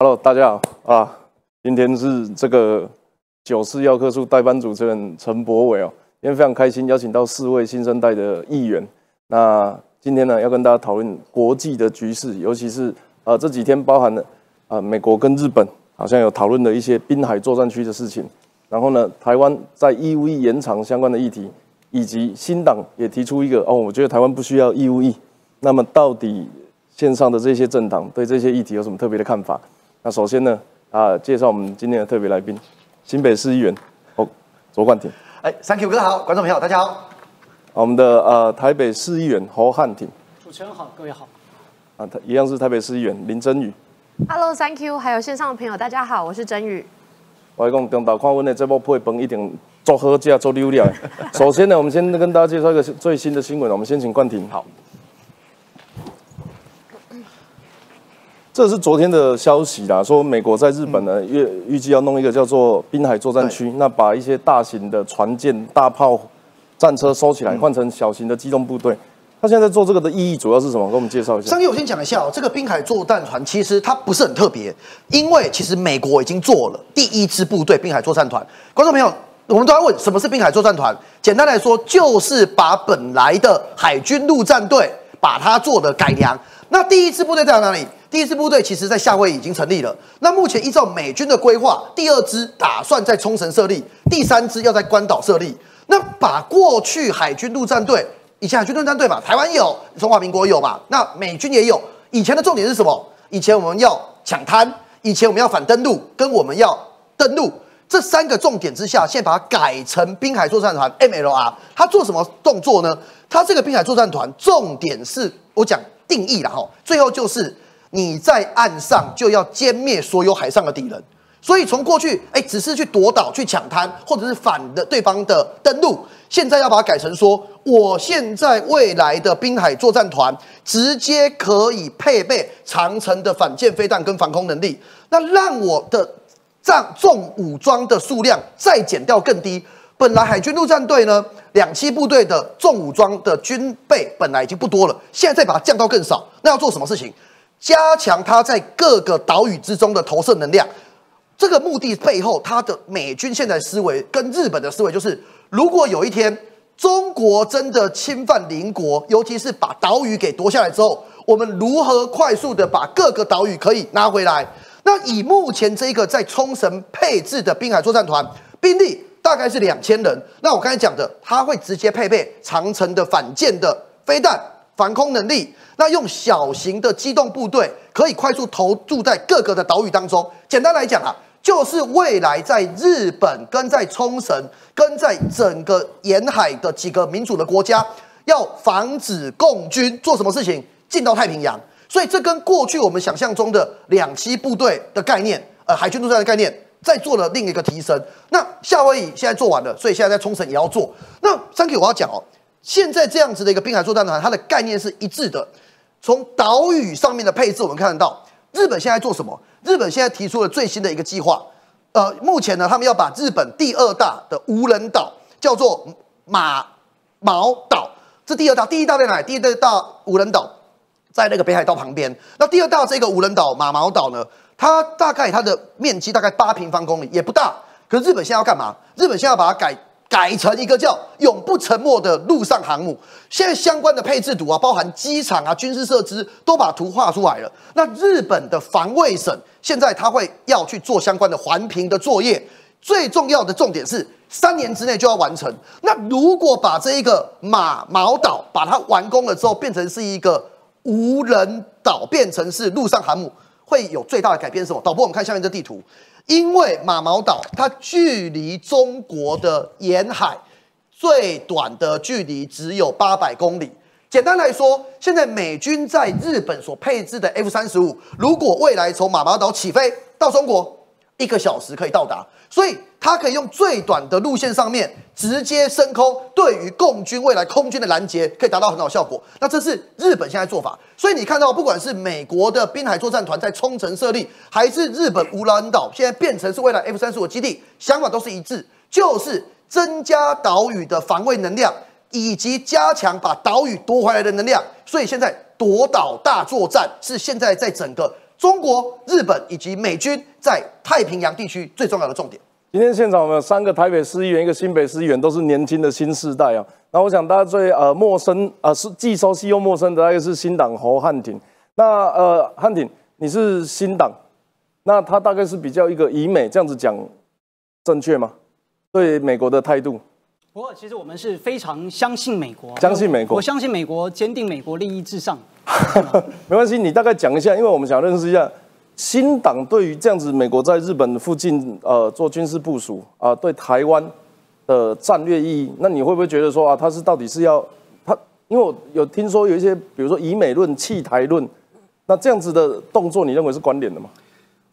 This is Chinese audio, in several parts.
Hello，大家好啊！今天是这个九四药科处代班主持人陈博伟哦，今天非常开心，邀请到四位新生代的议员。那今天呢，要跟大家讨论国际的局势，尤其是呃这几天包含了啊美国跟日本好像有讨论的一些滨海作战区的事情。然后呢，台湾在义务役延长相关的议题，以及新党也提出一个哦，我觉得台湾不需要义务役。那么到底线上的这些政党对这些议题有什么特别的看法？那首先呢，啊，介绍我们今天的特别来宾，新北市议员哦，卓冠廷。哎，Thank you 哥好，观众朋友大家好。我们的呃台北市议员侯汉廷。主持人好，各位好。啊，他一样是台北市议员林真宇。Hello，Thank you，还有线上的朋友大家好，我是真宇。我讲中岛看阮的这部配本一定做好价做溜了。首先呢，我们先跟大家介绍一个最新的新闻，我们先请冠廷。好。这是昨天的消息啦，说美国在日本呢预预计要弄一个叫做滨海作战区，那把一些大型的船舰、大炮、战车收起来，换成小型的机动部队。他现在做这个的意义主要是什么？给我们介绍一下。上集我先讲一下哦，这个滨海作战团其实它不是很特别，因为其实美国已经做了第一支部队滨海作战团。观众朋友，我们都要问什么是滨海作战团？简单来说，就是把本来的海军陆战队把它做的改良。那第一支部队在哪里？第一支部队其实在夏威夷已经成立了。那目前依照美军的规划，第二支打算在冲绳设立，第三支要在关岛设立。那把过去海军陆战队，以前海军陆战队嘛，台湾有，中华民国有嘛，那美军也有。以前的重点是什么？以前我们要抢滩，以前我们要反登陆，跟我们要登陆这三个重点之下，现在把它改成滨海作战团 （MLR）。它做什么动作呢？它这个滨海作战团重点是我讲定义了哈，最后就是。你在岸上就要歼灭所有海上的敌人，所以从过去哎只是去夺岛、去抢滩，或者是反的对方的登陆，现在要把它改成说，我现在未来的滨海作战团直接可以配备长城的反舰飞弹跟防空能力，那让我的战重武装的数量再减掉更低。本来海军陆战队呢两栖部队的重武装的军备本来已经不多了，现在再把它降到更少，那要做什么事情？加强它在各个岛屿之中的投射能量，这个目的背后，它的美军现在思维跟日本的思维就是：如果有一天中国真的侵犯邻国，尤其是把岛屿给夺下来之后，我们如何快速的把各个岛屿可以拿回来？那以目前这一个在冲绳配置的滨海作战团兵力大概是两千人，那我刚才讲的，它会直接配备长城的反舰的飞弹。防空能力，那用小型的机动部队可以快速投注在各个的岛屿当中。简单来讲啊，就是未来在日本跟在冲绳跟在整个沿海的几个民主的国家，要防止共军做什么事情进到太平洋。所以这跟过去我们想象中的两栖部队的概念，呃，海军陆战的概念，在做了另一个提升。那夏威夷现在做完了，所以现在在冲绳也要做。那三 Q 我要讲哦。现在这样子的一个滨海作战团，它的概念是一致的。从岛屿上面的配置，我们看得到，日本现在做什么？日本现在提出了最新的一个计划。呃，目前呢，他们要把日本第二大的无人岛叫做马毛岛，这第二大，第一大在哪？第一大无人岛在那个北海道旁边。那第二大这个无人岛马毛岛呢？它大概它的面积大概八平方公里，也不大。可是日本现在要干嘛？日本现在要把它改。改成一个叫“永不沉没”的陆上航母，现在相关的配置图啊，包含机场啊、军事设施，都把图画出来了。那日本的防卫省现在他会要去做相关的环评的作业，最重要的重点是三年之内就要完成。那如果把这一个马毛岛把它完工了之后，变成是一个无人岛，变成是陆上航母，会有最大的改变是什么？导播，我们看下面这地图。因为马毛岛它距离中国的沿海最短的距离只有八百公里。简单来说，现在美军在日本所配置的 F 三十五，如果未来从马毛岛起飞到中国。一个小时可以到达，所以它可以用最短的路线上面直接升空，对于共军未来空军的拦截可以达到很好效果。那这是日本现在做法，所以你看到不管是美国的滨海作战团在冲绳设立，还是日本无兰岛现在变成是未来 F 三十五基地，想法都是一致，就是增加岛屿的防卫能量，以及加强把岛屿夺回来的能量。所以现在夺岛大作战是现在在整个。中国、日本以及美军在太平洋地区最重要的重点。今天现场我们有三个台北市议员，一个新北市议员，都是年轻的新世代啊。那我想大家最呃陌生啊是既熟悉又陌生的，大概是新党侯汉廷。那呃汉廷，你是新党，那他大概是比较一个以美这样子讲正确吗？对美国的态度？不过其实我们是非常相信美国，相信美国我相信美国，坚定美国利益至上。没关系，你大概讲一下，因为我们想认识一下新党对于这样子美国在日本附近呃做军事部署啊、对台湾的战略意义，那你会不会觉得说啊，他是到底是要他？因为我有听说有一些，比如说以美论、弃台论，那这样子的动作，你认为是关联的吗？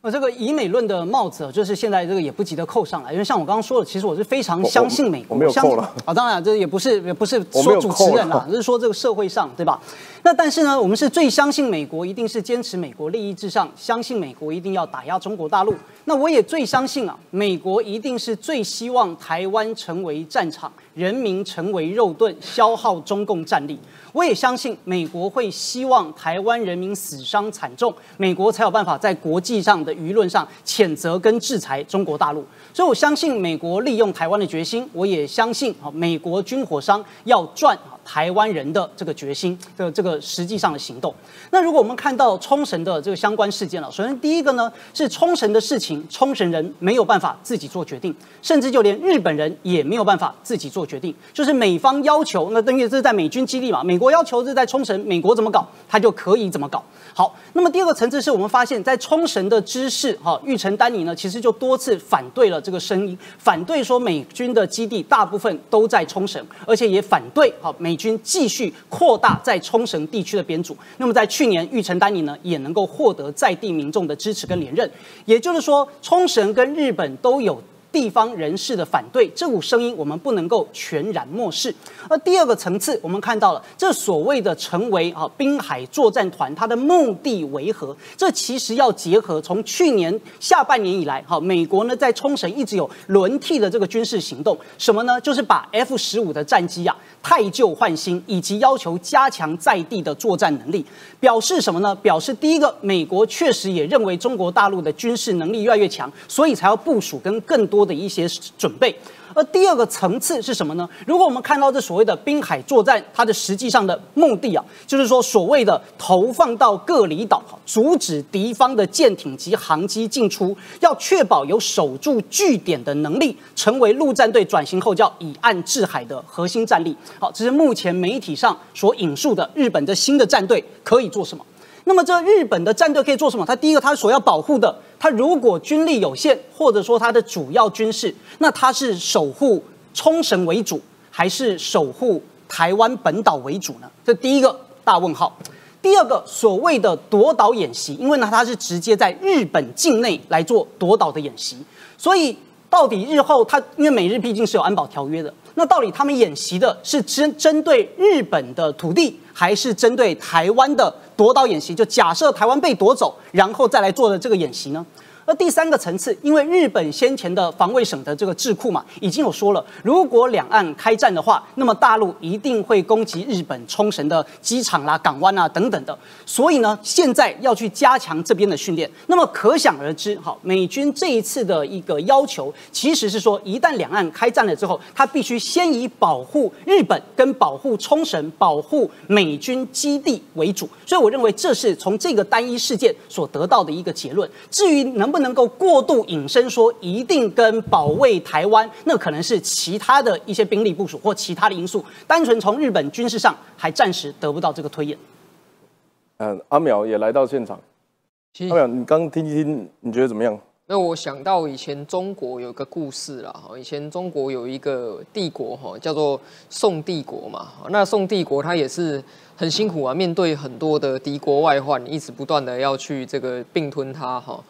呃，这个以美论的帽子，就是现在这个也不急得扣上来，因为像我刚刚说的，其实我是非常相信美国，我没有相扣了啊，当然这也不是也不是说主持人了，啦只是说这个社会上对吧？那但是呢，我们是最相信美国，一定是坚持美国利益至上，相信美国一定要打压中国大陆。那我也最相信啊，美国一定是最希望台湾成为战场，人民成为肉盾，消耗中共战力。我也相信美国会希望台湾人民死伤惨重，美国才有办法在国际上的舆论上谴责跟制裁中国大陆。所以我相信美国利用台湾的决心，我也相信啊，美国军火商要赚台湾人的这个决心的这个实际上的行动。那如果我们看到冲绳的这个相关事件了，首先第一个呢是冲绳的事情，冲绳人没有办法自己做决定，甚至就连日本人也没有办法自己做决定，就是美方要求，那等于这是在美军基地嘛，美国要求是在冲绳，美国怎么搞，他就可以怎么搞。好，那么第二个层次是我们发现，在冲绳的知识，哈，玉成丹尼呢，其实就多次反对了这个声音，反对说美军的基地大部分都在冲绳，而且也反对哈美军继续扩大在冲绳地区的编组。那么在去年，玉城丹尼呢也能够获得在地民众的支持跟连任，也就是说，冲绳跟日本都有。地方人士的反对，这股声音我们不能够全然漠视。而第二个层次，我们看到了这所谓的成为啊滨海作战团，它的目的为何？这其实要结合从去年下半年以来，哈，美国呢在冲绳一直有轮替的这个军事行动，什么呢？就是把 F 十五的战机啊太旧换新，以及要求加强在地的作战能力。表示什么呢？表示第一个，美国确实也认为中国大陆的军事能力越来越强，所以才要部署跟更多的一些准备。而第二个层次是什么呢？如果我们看到这所谓的滨海作战，它的实际上的目的啊，就是说所谓的投放到各离岛，阻止敌方的舰艇及航机进出，要确保有守住据点的能力，成为陆战队转型后叫以岸制海的核心战力。好，这是目前媒体上所引述的日本的新的战队可以做什么。那么这日本的战队可以做什么？它第一个，它所要保护的，它如果军力有限，或者说它的主要军事，那它是守护冲绳为主，还是守护台湾本岛为主呢？这第一个大问号。第二个所谓的夺岛演习，因为呢它是直接在日本境内来做夺岛的演习，所以到底日后他因为美日毕竟是有安保条约的，那到底他们演习的是针针对日本的土地？还是针对台湾的夺岛演习，就假设台湾被夺走，然后再来做的这个演习呢？而第三个层次，因为日本先前的防卫省的这个智库嘛，已经有说了，如果两岸开战的话，那么大陆一定会攻击日本冲绳的机场啦、港湾啊等等的。所以呢，现在要去加强这边的训练。那么可想而知，好，美军这一次的一个要求，其实是说，一旦两岸开战了之后，他必须先以保护日本跟保护冲绳、保护美军基地为主。所以我认为这是从这个单一事件所得到的一个结论。至于能不能够过度引申说一定跟保卫台湾，那可能是其他的一些兵力部署或其他的因素。单纯从日本军事上，还暂时得不到这个推演。嗯，阿淼也来到现场。其实阿淼，你刚听一听，你觉得怎么样？那我想到以前中国有个故事啦，哈，以前中国有一个帝国哈，叫做宋帝国嘛。那宋帝国它也是很辛苦啊，面对很多的敌国外患，一直不断的要去这个并吞它哈。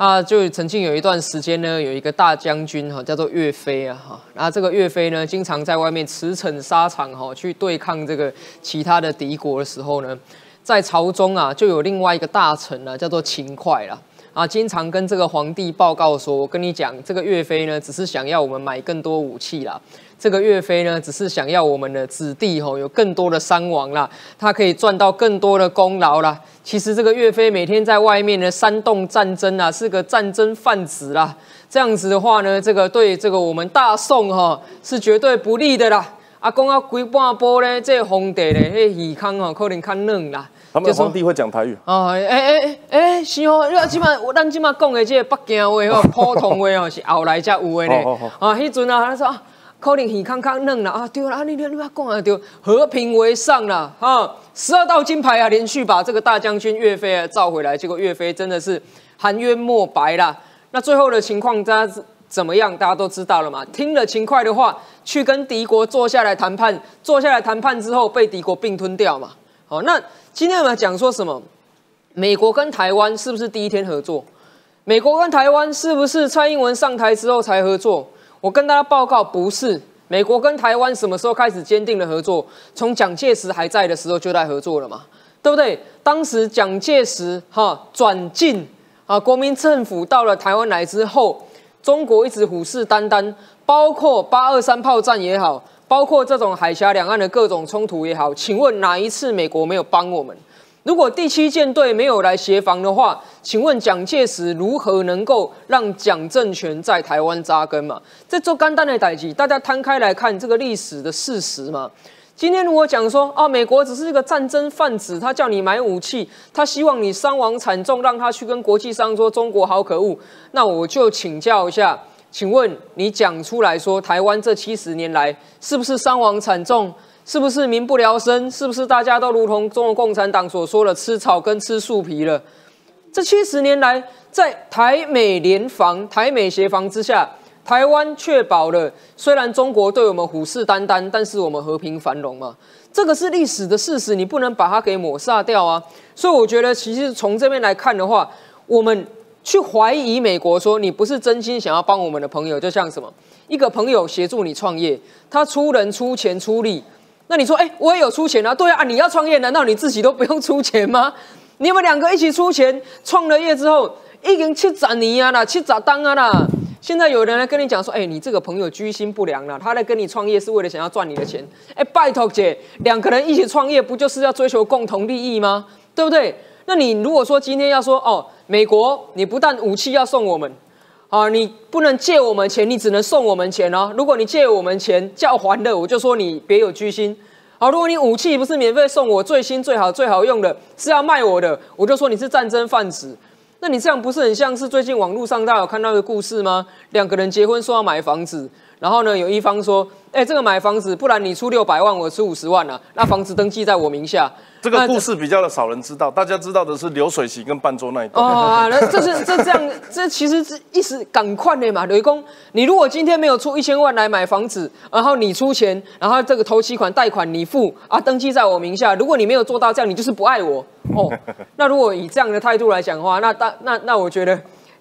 啊，就曾经有一段时间呢，有一个大将军哈，叫做岳飞啊哈。然后这个岳飞呢，经常在外面驰骋沙场哈，去对抗这个其他的敌国的时候呢，在朝中啊，就有另外一个大臣啊，叫做秦桧啦。啊，经常跟这个皇帝报告说：“我跟你讲，这个岳飞呢，只是想要我们买更多武器啦。这个岳飞呢，只是想要我们的子弟吼有更多的伤亡啦，他可以赚到更多的功劳啦。其实这个岳飞每天在外面呢煽动战争啊，是个战争贩子啦。这样子的话呢，这个对这个我们大宋哈是绝对不利的啦。啊，讲到规半波呢，这皇帝呢，迄耳康哦，可能较嫩啦。”他们皇帝会讲台语哦，哎哎哎哎，是哦，你起码咱起码讲的这个北京话哦，普通话哦，是后来才有的呢。啊，迄阵啊，他说可能耳康康嫩啦，啊对啦，你你你不要讲啊对，和平为上啦，啊，十二道金牌啊，连续把这个大将军岳飞啊召回来，结果岳飞真的是含冤莫白啦。那最后的情况大家怎么样？大家都知道了嘛。听了秦桧的话，去跟敌国坐下来谈判，坐下来谈判之后被敌国并吞掉嘛。好，那。今天我们讲说什么？美国跟台湾是不是第一天合作？美国跟台湾是不是蔡英文上台之后才合作？我跟大家报告，不是。美国跟台湾什么时候开始坚定的合作？从蒋介石还在的时候就在合作了嘛，对不对？当时蒋介石哈转进啊，国民政府到了台湾来之后，中国一直虎视眈眈，包括八二三炮战也好。包括这种海峡两岸的各种冲突也好，请问哪一次美国没有帮我们？如果第七舰队没有来协防的话，请问蒋介石如何能够让蒋政权在台湾扎根嘛？这做干单的代际，大家摊开来看这个历史的事实嘛。今天如果讲说啊，美国只是一个战争贩子，他叫你买武器，他希望你伤亡惨重，让他去跟国际上说中国好可恶，那我就请教一下。请问你讲出来说，台湾这七十年来是不是伤亡惨重？是不是民不聊生？是不是大家都如同中国共产党所说的吃草跟吃树皮了？这七十年来，在台美联防、台美协防之下，台湾确保了虽然中国对我们虎视眈眈，但是我们和平繁荣嘛？这个是历史的事实，你不能把它给抹杀掉啊！所以我觉得，其实从这边来看的话，我们。去怀疑美国说你不是真心想要帮我们的朋友，就像什么一个朋友协助你创业，他出人出钱出力，那你说哎，我也有出钱啊，对啊，你要创业，难道你自己都不用出钱吗？你们两个一起出钱创了业之后，已经七十年啊啦，七十当啊啦，现在有人来跟你讲说，哎，你这个朋友居心不良了，他来跟你创业是为了想要赚你的钱，哎，拜托姐，两个人一起创业不就是要追求共同利益吗？对不对？那你如果说今天要说哦。美国，你不但武器要送我们，啊，你不能借我们钱，你只能送我们钱哦。如果你借我们钱叫还的，我就说你别有居心。好，如果你武器不是免费送我，最新最好最好用的，是要卖我的，我就说你是战争贩子。那你这样不是很像是最近网络上大家有看到的故事吗？两个人结婚说要买房子，然后呢，有一方说，哎，这个买房子，不然你出六百万，我出五十万啊，那房子登记在我名下。这个故事比较的少人知道，大家知道的是流水席跟半桌那一段。哦，这是这这样，这其实是一时赶快的嘛。雷公，你如果今天没有出一千万来买房子，然后你出钱，然后这个头期款贷款你付啊，登记在我名下。如果你没有做到这样，你就是不爱我哦。那如果以这样的态度来讲的话，那那那那我觉得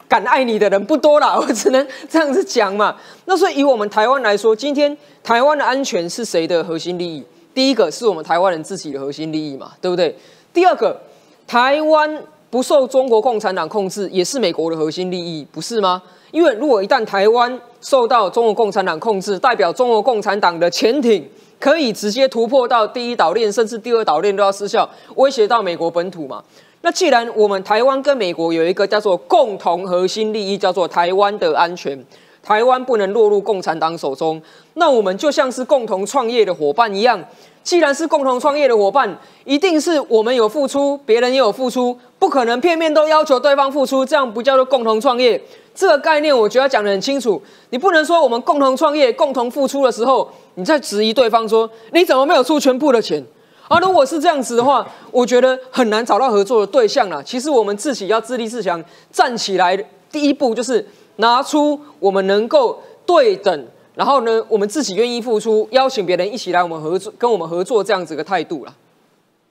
敢爱你的人不多了，我只能这样子讲嘛。那所以以我们台湾来说，今天台湾的安全是谁的核心利益？第一个是我们台湾人自己的核心利益嘛，对不对？第二个，台湾不受中国共产党控制，也是美国的核心利益，不是吗？因为如果一旦台湾受到中国共产党控制，代表中国共产党的潜艇可以直接突破到第一岛链，甚至第二岛链都要失效，威胁到美国本土嘛。那既然我们台湾跟美国有一个叫做共同核心利益，叫做台湾的安全。台湾不能落入共产党手中，那我们就像是共同创业的伙伴一样。既然是共同创业的伙伴，一定是我们有付出，别人也有付出，不可能片面都要求对方付出，这样不叫做共同创业。这个概念我觉得讲得很清楚。你不能说我们共同创业、共同付出的时候，你在质疑对方说你怎么没有出全部的钱？啊如果是这样子的话，我觉得很难找到合作的对象了。其实我们自己要自立自强，站起来，第一步就是。拿出我们能够对等，然后呢，我们自己愿意付出，邀请别人一起来我们合作，跟我们合作这样子的态度了。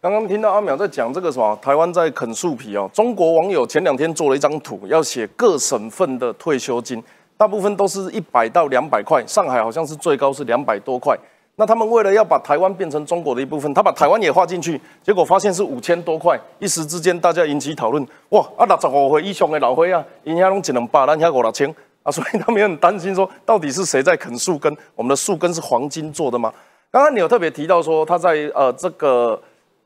刚刚听到阿淼在讲这个什么，台湾在啃树皮哦。中国网友前两天做了一张图，要写各省份的退休金，大部分都是一百到两百块，上海好像是最高是两百多块。那他们为了要把台湾变成中国的一部分，他把台湾也划进去，结果发现是五千多块，一时之间大家引起讨论。哇，啊六十五岁以上的老灰啊，人家拢一两百，咱遐五六千啊，所以他们也很担心说，到底是谁在啃树根？我们的树根是黄金做的吗？刚刚你有特别提到说，他在呃这个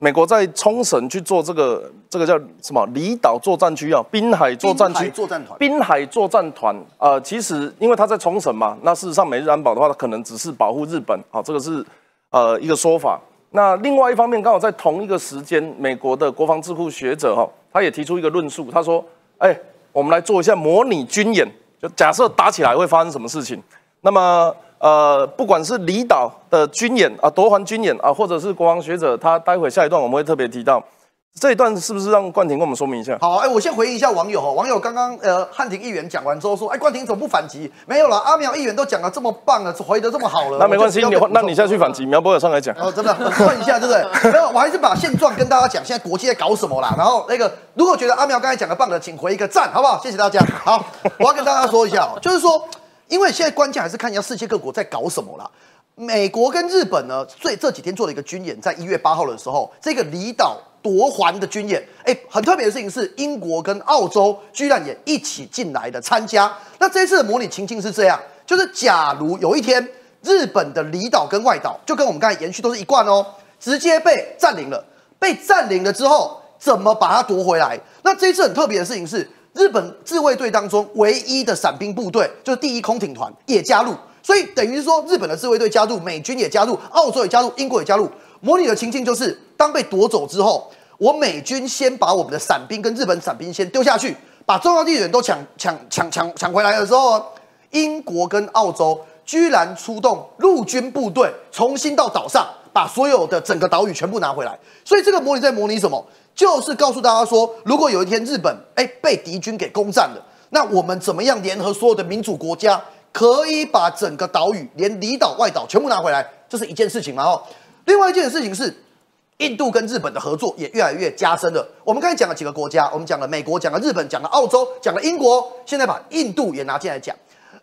美国在冲绳去做这个这个叫什么离岛作战区啊，滨海作战区作战团滨海作战团，呃，其实因为他在冲绳嘛，那事实上美日安保的话，它可能只是保护日本，好、这个是呃一个说法。那另外一方面，刚好在同一个时间，美国的国防智库学者哈、他也提出一个论述，他说，哎，我们来做一下模拟军演，就假设打起来会发生什么事情。那么呃，不管是离岛的军演啊，夺环军演啊，或者是国防学者，他待会下一段我们会特别提到。这一段是不是让冠廷跟我们说明一下？好，哎，我先回应一下网友哦。网友刚刚呃，汉庭议员讲完之后说，哎，冠廷怎么不反击？没有了，阿苗议员都讲的这么棒了，回的这么好了，那没关系，你那你下去反击，苗博尔上来讲。哦，真的换一下，对不对？没有，我还是把现状跟大家讲，现在国际在搞什么啦。然后那个，如果觉得阿苗刚才讲的棒的，请回一个赞，好不好？谢谢大家。好，我要跟大家说一下哦，就是说，因为现在关键还是看一下世界各国在搞什么啦。美国跟日本呢，最这几天做了一个军演，在一月八号的时候，这个离岛夺环的军演，哎，很特别的事情是，英国跟澳洲居然也一起进来的参加。那这一次的模拟情境是这样，就是假如有一天日本的离岛跟外岛，就跟我们刚才延续都是一贯哦，直接被占领了，被占领了之后，怎么把它夺回来？那这一次很特别的事情是，日本自卫队当中唯一的伞兵部队，就是第一空挺团也加入。所以等于说，日本的自卫队加入，美军也加入，澳洲也加入，英国也加入。模拟的情境就是，当被夺走之后，我美军先把我们的伞兵跟日本伞兵先丢下去，把重要地点都抢抢抢抢抢回来的时候，英国跟澳洲居然出动陆军部队，重新到岛上把所有的整个岛屿全部拿回来。所以这个模拟在模拟什么？就是告诉大家说，如果有一天日本哎被敌军给攻占了，那我们怎么样联合所有的民主国家？可以把整个岛屿，连离岛、外岛全部拿回来，这是一件事情嘛？哦，另外一件事情是，印度跟日本的合作也越来越加深了。我们刚才讲了几个国家，我们讲了美国，讲了日本，讲了澳洲，讲了英国，现在把印度也拿进来讲。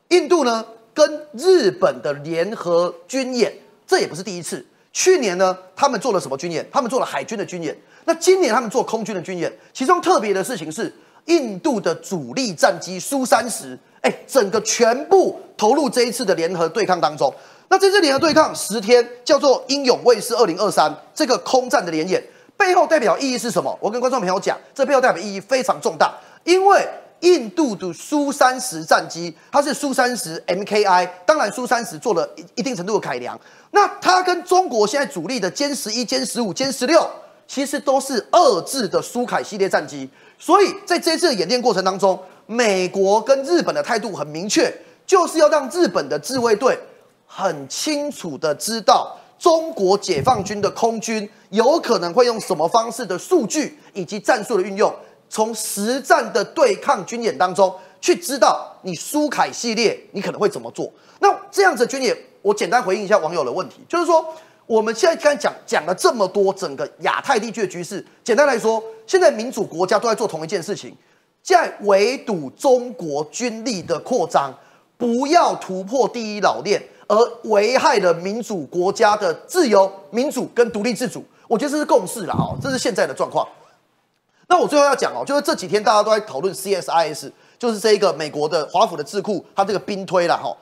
印度呢，跟日本的联合军演，这也不是第一次。去年呢，他们做了什么军演？他们做了海军的军演。那今年他们做空军的军演，其中特别的事情是，印度的主力战机苏三十。哎，整个全部投入这一次的联合对抗当中。那这次联合对抗十天，叫做“英勇卫士二零二三”这个空战的联演，背后代表意义是什么？我跟观众朋友讲，这背后代表意义非常重大，因为印度的苏三十战机，它是苏三十 MKI，当然苏三十做了一一定程度的改良。那它跟中国现在主力的歼十一、歼十五、歼十六，其实都是二制的苏凯系列战机，所以在这次的演练过程当中。美国跟日本的态度很明确，就是要让日本的自卫队很清楚的知道中国解放军的空军有可能会用什么方式的数据以及战术的运用，从实战的对抗军演当中去知道你苏凯系列你可能会怎么做。那这样子军演，我简单回应一下网友的问题，就是说我们现在刚才讲讲了这么多整个亚太地区的局势，简单来说，现在民主国家都在做同一件事情。在围堵中国军力的扩张，不要突破第一老链，而危害了民主国家的自由、民主跟独立自主。我觉得这是共识了哦，这是现在的状况。那我最后要讲哦，就是这几天大家都在讨论 CSIS，就是这一个美国的华府的智库，它这个兵推了哈。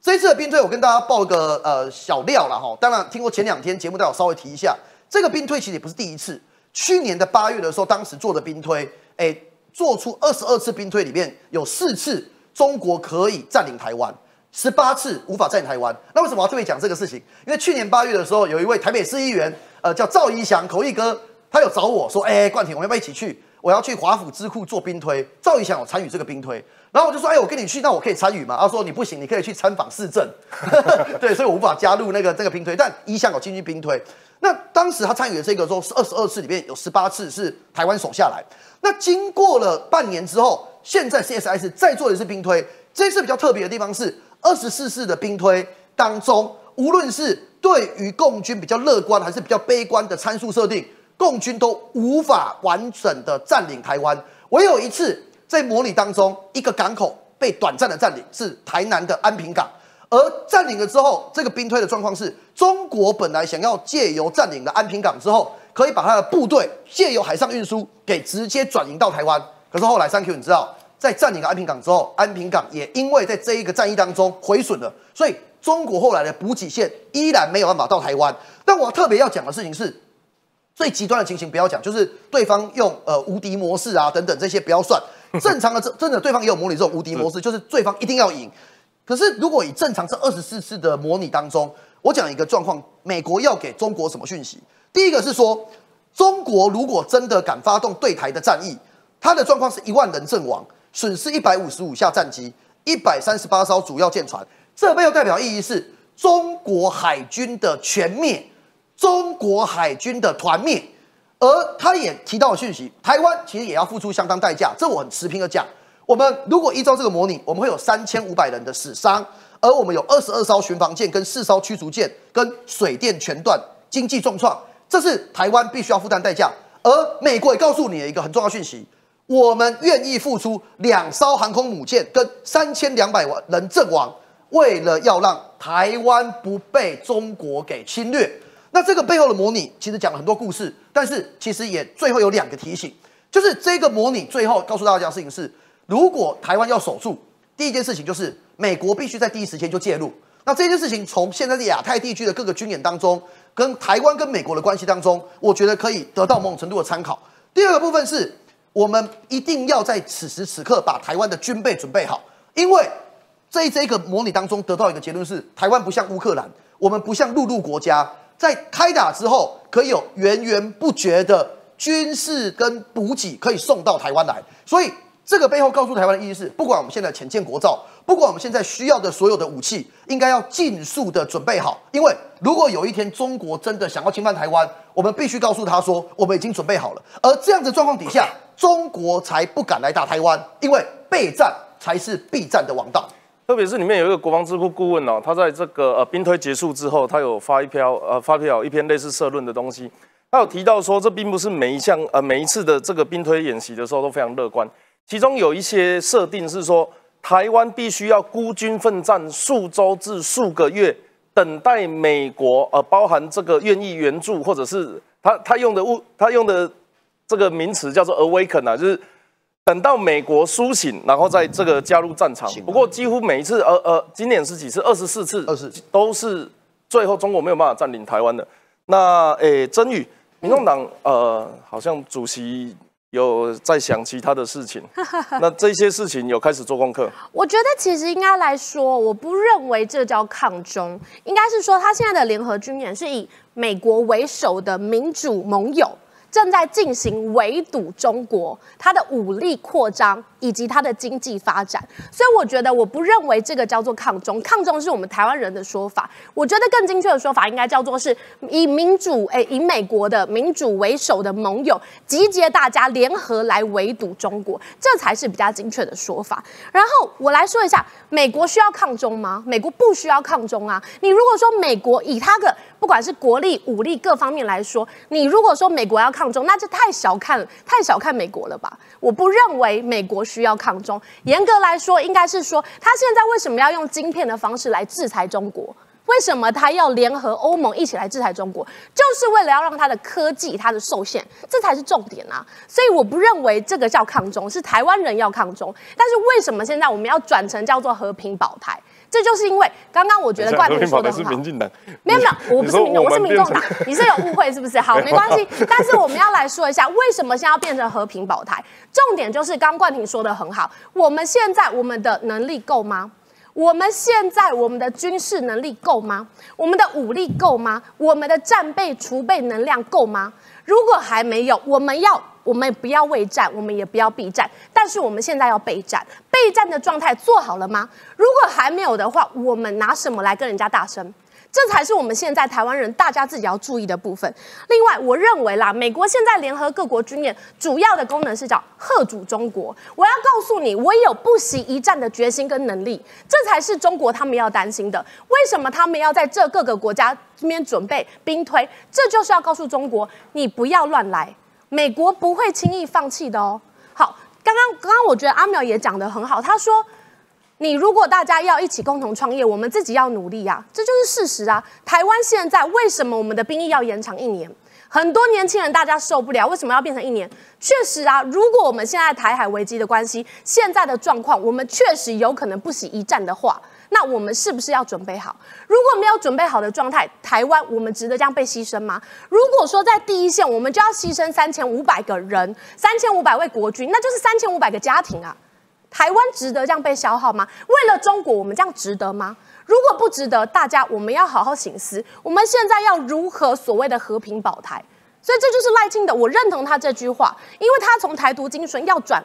这一次的兵推，我跟大家报个呃小料了哈。当然，听过前两天节目，都有稍微提一下。这个兵推其实也不是第一次，去年的八月的时候，当时做的兵推，哎。做出二十二次兵推，里面有四次中国可以占领台湾，十八次无法占领台湾。那为什么要特别讲这个事情？因为去年八月的时候，有一位台北市议员，呃，叫赵怡翔，口译哥，他有找我说：“哎，冠廷，我要不要一起去？我要去华府智库做兵推。”赵怡翔有参与这个兵推，然后我就说：“哎，我跟你去，那我可以参与吗？”他说：“你不行，你可以去参访市政。”对，所以我无法加入那个这个兵推，但一向有进去兵推。那当时他参与的这个时候是二十二次里面有十八次是台湾守下来。那经过了半年之后，现在 C S S 再做的是兵推。这次比较特别的地方是，二十四次的兵推当中，无论是对于共军比较乐观还是比较悲观的参数设定，共军都无法完整的占领台湾。唯有一次在模拟当中，一个港口被短暂的占领，是台南的安平港。而占领了之后，这个兵推的状况是，中国本来想要借由占领了安平港之后，可以把他的部队借由海上运输给直接转移到台湾。可是后来三 Q 你知道，在占领了安平港之后，安平港也因为在这一个战役当中毁损了，所以中国后来的补给线依然没有办法到台湾。但我特别要讲的事情是。最极端的情形不要讲，就是对方用呃无敌模式啊等等这些不要算，正常的这真的对方也有模拟这种无敌模式，就是对方一定要赢。可是如果以正常这二十四次的模拟当中，我讲一个状况，美国要给中国什么讯息？第一个是说，中国如果真的敢发动对台的战役，它的状况是一万人阵亡，损失一百五十五架战机，一百三十八艘主要舰船，这背后代表意义是中国海军的全灭。中国海军的团灭，而他也提到了讯息，台湾其实也要付出相当代价。这我很持平的讲，我们如果依照这个模拟，我们会有三千五百人的死伤，而我们有二十二艘巡防舰、跟四艘驱逐舰、跟水电全断，经济重创，这是台湾必须要负担代价。而美国也告诉你一个很重要讯息，我们愿意付出两艘航空母舰跟三千两百万人阵亡，为了要让台湾不被中国给侵略。那这个背后的模拟其实讲了很多故事，但是其实也最后有两个提醒，就是这个模拟最后告诉大家的事情是：如果台湾要守住，第一件事情就是美国必须在第一时间就介入。那这件事情从现在的亚太地区的各个军演当中，跟台湾跟美国的关系当中，我觉得可以得到某种程度的参考。第二个部分是我们一定要在此时此刻把台湾的军备准备好，因为在这个模拟当中得到一个结论是：台湾不像乌克兰，我们不像陆路国家。在开打之后，可以有源源不绝的军事跟补给可以送到台湾来，所以这个背后告诉台湾的意思是：不管我们现在潜建国造，不管我们现在需要的所有的武器，应该要尽速的准备好。因为如果有一天中国真的想要侵犯台湾，我们必须告诉他说，我们已经准备好了。而这样的状况底下，中国才不敢来打台湾，因为备战才是必战的王道。特别是里面有一个国防智库顾问哦，他在这个呃兵推结束之后，他有发一篇呃发表一篇类似社论的东西，他有提到说，这并不是每一项呃每一次的这个兵推演习的时候都非常乐观，其中有一些设定是说，台湾必须要孤军奋战数周至数个月，等待美国呃包含这个愿意援助或者是他他用的物他用的这个名词叫做 awaken 啊，就是。等到美国苏醒，然后在这个加入战场。不过几乎每一次，呃呃，今年是几次？二十四次，二十都是最后中国没有办法占领台湾的。那诶，曾宇，民众党呃，好像主席有在想其他的事情。那这些事情有开始做功课？我觉得其实应该来说，我不认为这叫抗中，应该是说他现在的联合军演是以美国为首的民主盟友。正在进行围堵中国，它的武力扩张以及它的经济发展，所以我觉得我不认为这个叫做抗中，抗中是我们台湾人的说法。我觉得更精确的说法应该叫做是以民主诶，以美国的民主为首的盟友集结大家联合来围堵中国，这才是比较精确的说法。然后我来说一下，美国需要抗中吗？美国不需要抗中啊。你如果说美国以它的不管是国力、武力各方面来说，你如果说美国要抗抗中，那就太小看、太小看美国了吧？我不认为美国需要抗中。严格来说，应该是说，他现在为什么要用晶片的方式来制裁中国？为什么他要联合欧盟一起来制裁中国？就是为了要让他的科技、他的受限，这才是重点啊！所以我不认为这个叫抗中，是台湾人要抗中。但是为什么现在我们要转成叫做和平保台？这就是因为刚刚我觉得冠廷说的很好，没有没有，我不是民众，我是民众党，你是有误会是不是？好，没关系。但是我们要来说一下，为什么现在要变成和平保台？重点就是刚冠廷说的很好，我们现在我们的能力够吗？我们现在我们的军事能力够吗？我们的武力够吗？我们的战备储备能量够吗？如果还没有，我们要。我们不要畏战，我们也不要避战，但是我们现在要备战。备战的状态做好了吗？如果还没有的话，我们拿什么来跟人家大声？这才是我们现在台湾人大家自己要注意的部分。另外，我认为啦，美国现在联合各国军演主要的功能是叫贺主中国。我要告诉你，我有不惜一战的决心跟能力，这才是中国他们要担心的。为什么他们要在这各个国家这边准备兵推？这就是要告诉中国，你不要乱来。美国不会轻易放弃的哦。好，刚刚刚刚我觉得阿苗也讲得很好，他说你如果大家要一起共同创业，我们自己要努力啊，这就是事实啊。台湾现在为什么我们的兵役要延长一年？很多年轻人大家受不了，为什么要变成一年？确实啊，如果我们现在台海危机的关系，现在的状况，我们确实有可能不惜一战的话，那我们是不是要准备好？如果没有准备好的状态，台湾我们值得这样被牺牲吗？如果说在第一线，我们就要牺牲三千五百个人，三千五百位国军，那就是三千五百个家庭啊。台湾值得这样被消耗吗？为了中国，我们这样值得吗？如果不值得，大家我们要好好醒思，我们现在要如何所谓的和平保台？所以这就是赖清德，我认同他这句话，因为他从台独精神要转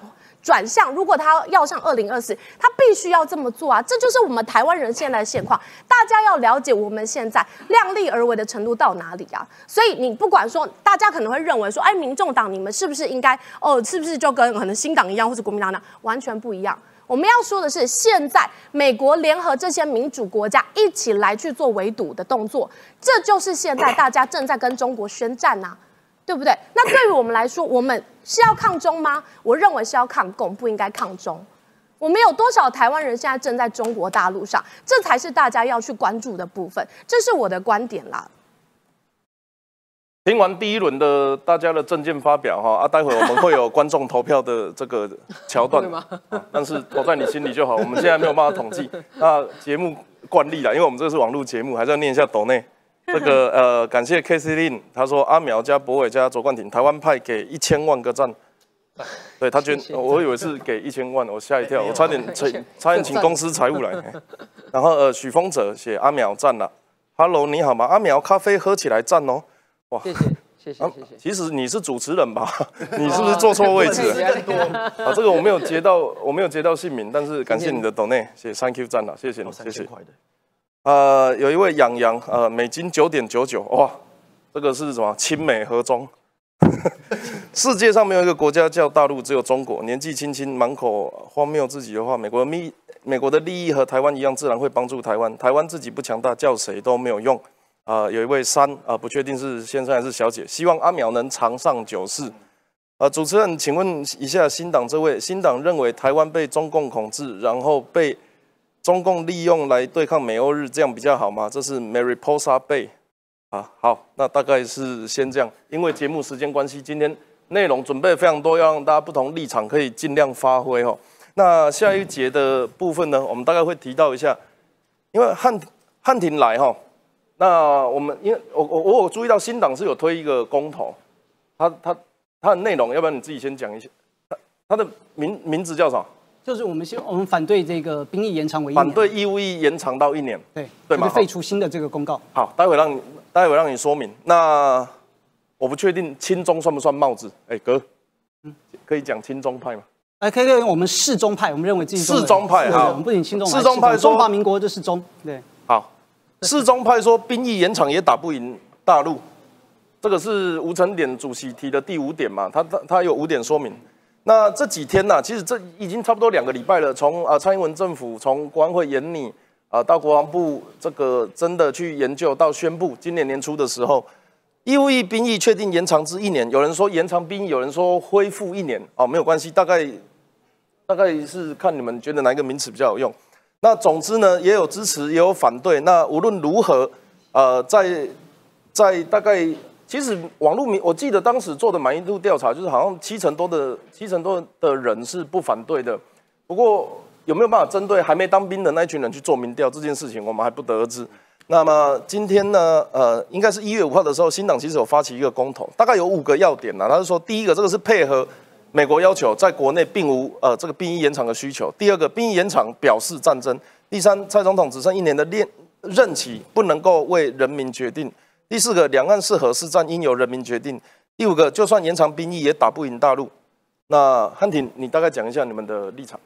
转向，如果他要上二零二四，他必须要这么做啊！这就是我们台湾人现在的现况，大家要了解我们现在量力而为的程度到哪里啊！所以你不管说，大家可能会认为说，哎，民众党你们是不是应该哦，是不是就跟可能新党一样，或者国民党那样，完全不一样。我们要说的是，现在美国联合这些民主国家一起来去做围堵的动作，这就是现在大家正在跟中国宣战呐。对不对？那对于我们来说，我们是要抗中吗？我认为是要抗共，不应该抗中。我们有多少台湾人现在正在中国大陆上？这才是大家要去关注的部分。这是我的观点啦。听完第一轮的大家的证件发表哈，啊，待会我们会有观众投票的这个桥段，但是投在你心里就好。我们现在没有办法统计。那节目惯例啦，因为我们这是网络节目，还是要念一下抖内。这个呃，感谢 K C Lin，他说阿苗加博伟加卓冠廷，台湾派给一千万个赞，对他捐，我以为是给一千万，我吓一跳，我差点差差点请公司财务来。然后呃，许峰哲写阿苗赞了，Hello 你好吗？阿苗咖啡喝起来赞哦，哇，谢谢谢谢谢谢。其实你是主持人吧？你是不是坐错位置？啊，这个我没有接到，我没有接到姓名，但是感谢你的 donate，谢谢 Thank you 赞了，谢谢你，谢谢。呃，有一位养羊，呃，美金九点九九，哇，这个是什么？亲美合中。世界上没有一个国家叫大陆，只有中国。年纪轻轻，满口荒谬自己的话。美国的美国的利益和台湾一样，自然会帮助台湾。台湾自己不强大，叫谁都没有用。啊，有一位三，啊，不确定是先生还是小姐，希望阿苗能长上久世。啊，主持人，请问一下，新党这位，新党认为台湾被中共统治，然后被。中共利用来对抗美欧日，这样比较好吗？这是 Mary Posa Bay 啊，好，那大概是先这样。因为节目时间关系，今天内容准备非常多，要让大家不同立场可以尽量发挥哦。那下一节的部分呢，我们大概会提到一下，因为汉汉庭来哈，那我们因为我我我有注意到新党是有推一个公投，他他他的内容，要不然你自己先讲一下，他他的名名字叫啥？就是我们希我们反对这个兵役延长为一年，反对义务役延长到一年，对对吗？废除新的这个公告。好，待会让你待会让你说明。那我不确定亲中算不算帽子？哎哥，嗯，可以讲亲中派吗？哎，可以可以，我们是中派，我们认为自己是中派哈，我们不仅亲中，是中派中华民国就是中，对。好，是中派说兵役延长也打不赢大陆，这个是吴成典主席提的第五点嘛？他他他有五点说明。那这几天呢，其实这已经差不多两个礼拜了。从啊蔡英文政府从国安会研拟啊到国防部这个真的去研究到宣布，今年年初的时候，义务役兵役确定延长至一年。有人说延长兵役，有人说恢复一年。哦，没有关系，大概 大概是看你们觉得哪一个名词比较有用。那总之呢，也有支持，也有反对。那无论如何，呃，在在大概。其实网络民，我记得当时做的满意度调查，就是好像七成多的七成多的人是不反对的。不过有没有办法针对还没当兵的那一群人去做民调这件事情，我们还不得而知。那么今天呢，呃，应该是一月五号的时候，新党其实有发起一个公投，大概有五个要点呢。他是说，第一个，这个是配合美国要求，在国内并无呃这个兵役延长的需求；第二个，兵役延长表示战争；第三，蔡总统只剩一年的任任期，不能够为人民决定。第四个，两岸是何是战，应由人民决定。第五个，就算延长兵役，也打不赢大陆。那汉庭，你大概讲一下你们的立场。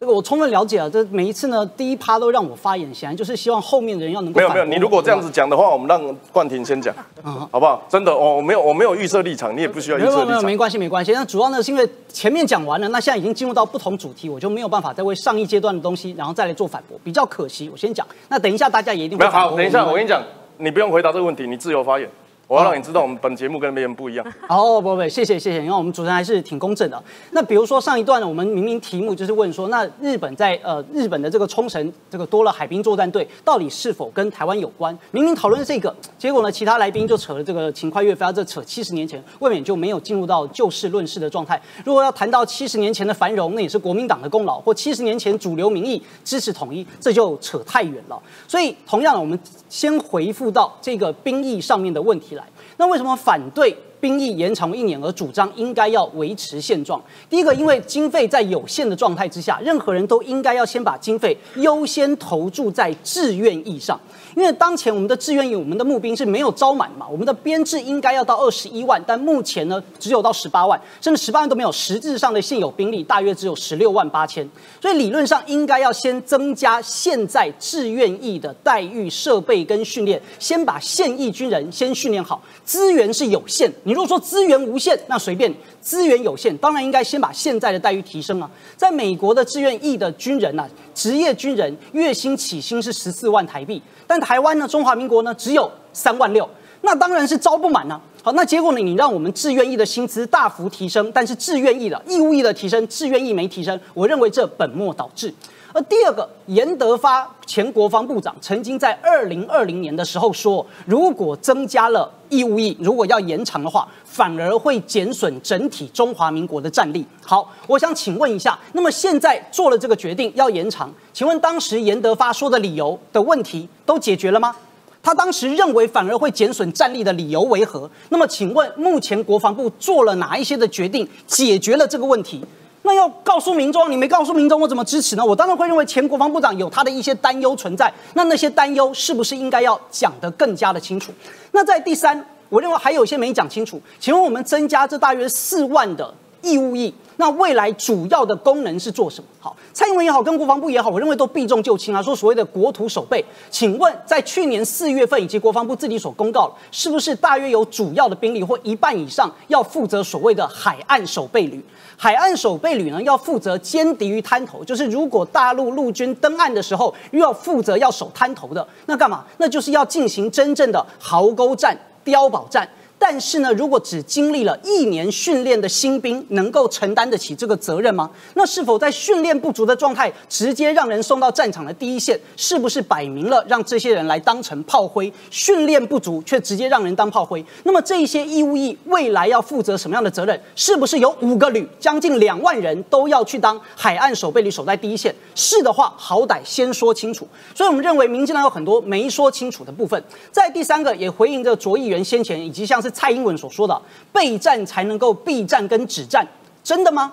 这个我充分了解啊，这每一次呢，第一趴都让我发言，显然就是希望后面的人要能够。没有没有，你如果这样子讲的话，我们让冠廷先讲，好不好？真的，我我没有我没有预设立场，你也不需要预设立场。没有没有，没关系没关系。那主要呢是因为前面讲完了，那现在已经进入到不同主题，我就没有办法再为上一阶段的东西，然后再来做反驳，比较可惜。我先讲，那等一下大家也一定会。好，等一下我跟你讲。你不用回答这个问题，你自由发言。我要让你知道我们本节目跟别人不一样。哦，不不，谢谢谢谢，因为我们主持人还是挺公正的。那比如说上一段呢，我们明明题目就是问说，那日本在呃日本的这个冲绳这个多了海兵作战队，到底是否跟台湾有关？明明讨论这个，结果呢，其他来宾就扯了这个秦快岳飞，这扯七十年前，未免就没有进入到就事论事的状态。如果要谈到七十年前的繁荣，那也是国民党的功劳，或七十年前主流民意支持统一，这就扯太远了。所以，同样的，我们先回复到这个兵役上面的问题来。那为什么反对兵役延长一年，而主张应该要维持现状？第一个，因为经费在有限的状态之下，任何人都应该要先把经费优先投注在志愿役上。因为当前我们的志愿役，我们的募兵是没有招满嘛，我们的编制应该要到二十一万，但目前呢只有到十八万，甚至十八万都没有，实质上的现有兵力大约只有十六万八千，所以理论上应该要先增加现在志愿役的待遇、设备跟训练，先把现役军人先训练好。资源是有限，你如果说资源无限，那随便；资源有限，当然应该先把现在的待遇提升啊。在美国的志愿役的军人呐，职业军人月薪起薪是十四万台币，但台湾呢，中华民国呢只有三万六，那当然是招不满呢。好，那结果呢，你让我们志愿役的薪资大幅提升，但是志愿役的义务役的提升，志愿役没提升，我认为这本末倒置。而第二个，严德发前国防部长曾经在二零二零年的时候说，如果增加了义务役，如果要延长的话，反而会减损整体中华民国的战力。好，我想请问一下，那么现在做了这个决定要延长，请问当时严德发说的理由的问题都解决了吗？他当时认为反而会减损战力的理由为何？那么请问目前国防部做了哪一些的决定，解决了这个问题？那要告诉民众，你没告诉民众，我怎么支持呢？我当然会认为前国防部长有他的一些担忧存在。那那些担忧是不是应该要讲得更加的清楚？那在第三，我认为还有一些没讲清楚。请问我们增加这大约四万的义务役，那未来主要的功能是做什么？好，蔡英文也好，跟国防部也好，我认为都避重就轻啊，说所谓的国土守备。请问在去年四月份以及国防部自己所公告，是不是大约有主要的兵力或一半以上要负责所谓的海岸守备旅？海岸守备旅呢，要负责歼敌于滩头，就是如果大陆陆军登岸的时候，又要负责要守滩头的，那干嘛？那就是要进行真正的壕沟战、碉堡战。但是呢，如果只经历了一年训练的新兵，能够承担得起这个责任吗？那是否在训练不足的状态，直接让人送到战场的第一线，是不是摆明了让这些人来当成炮灰？训练不足却直接让人当炮灰，那么这些义务役未来要负责什么样的责任？是不是有五个旅，将近两万人都要去当海岸守备旅，守在第一线？是的话，好歹先说清楚。所以我们认为，民进党有很多没说清楚的部分。在第三个，也回应着卓议员先前以及像是。蔡英文所说的备战才能够避战跟止战，真的吗？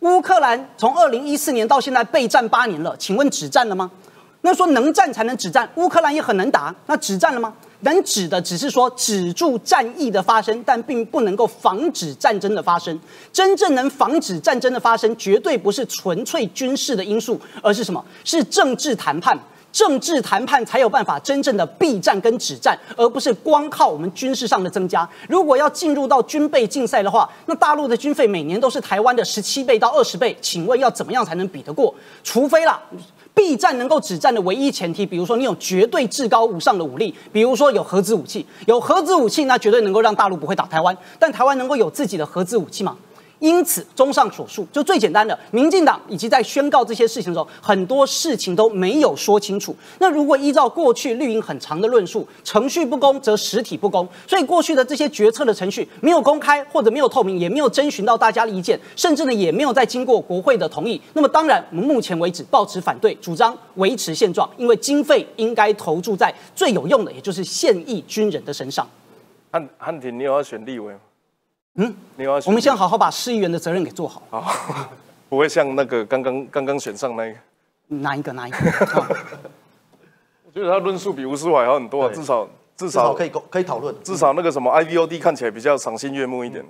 乌克兰从二零一四年到现在备战八年了，请问止战了吗？那说能战才能止战，乌克兰也很能打，那止战了吗？能止的只是说止住战役的发生，但并不能够防止战争的发生。真正能防止战争的发生，绝对不是纯粹军事的因素，而是什么？是政治谈判。政治谈判才有办法真正的避战跟止战，而不是光靠我们军事上的增加。如果要进入到军备竞赛的话，那大陆的军费每年都是台湾的十七倍到二十倍，请问要怎么样才能比得过？除非啦，避战能够止战的唯一前提，比如说你有绝对至高无上的武力，比如说有核子武器，有核子武器那绝对能够让大陆不会打台湾，但台湾能够有自己的核子武器吗？因此，综上所述，就最简单的，民进党以及在宣告这些事情的时候，很多事情都没有说清楚。那如果依照过去绿营很长的论述，程序不公则实体不公，所以过去的这些决策的程序没有公开或者没有透明，也没有征询到大家的意见，甚至呢也没有再经过国会的同意。那么当然，我们目前为止保持反对，主张维持现状，因为经费应该投注在最有用的，也就是现役军人的身上。汉汉庭，你有要选立委吗？嗯，我们先好好把市议员的责任给做好。好，不会像那个刚刚刚刚选上那个。哪一个？哪一个？我觉得他论述比吴思怀好很多啊，至少至少可以可以讨论。至少那个什么 IVOD 看起来比较赏心悦目一点。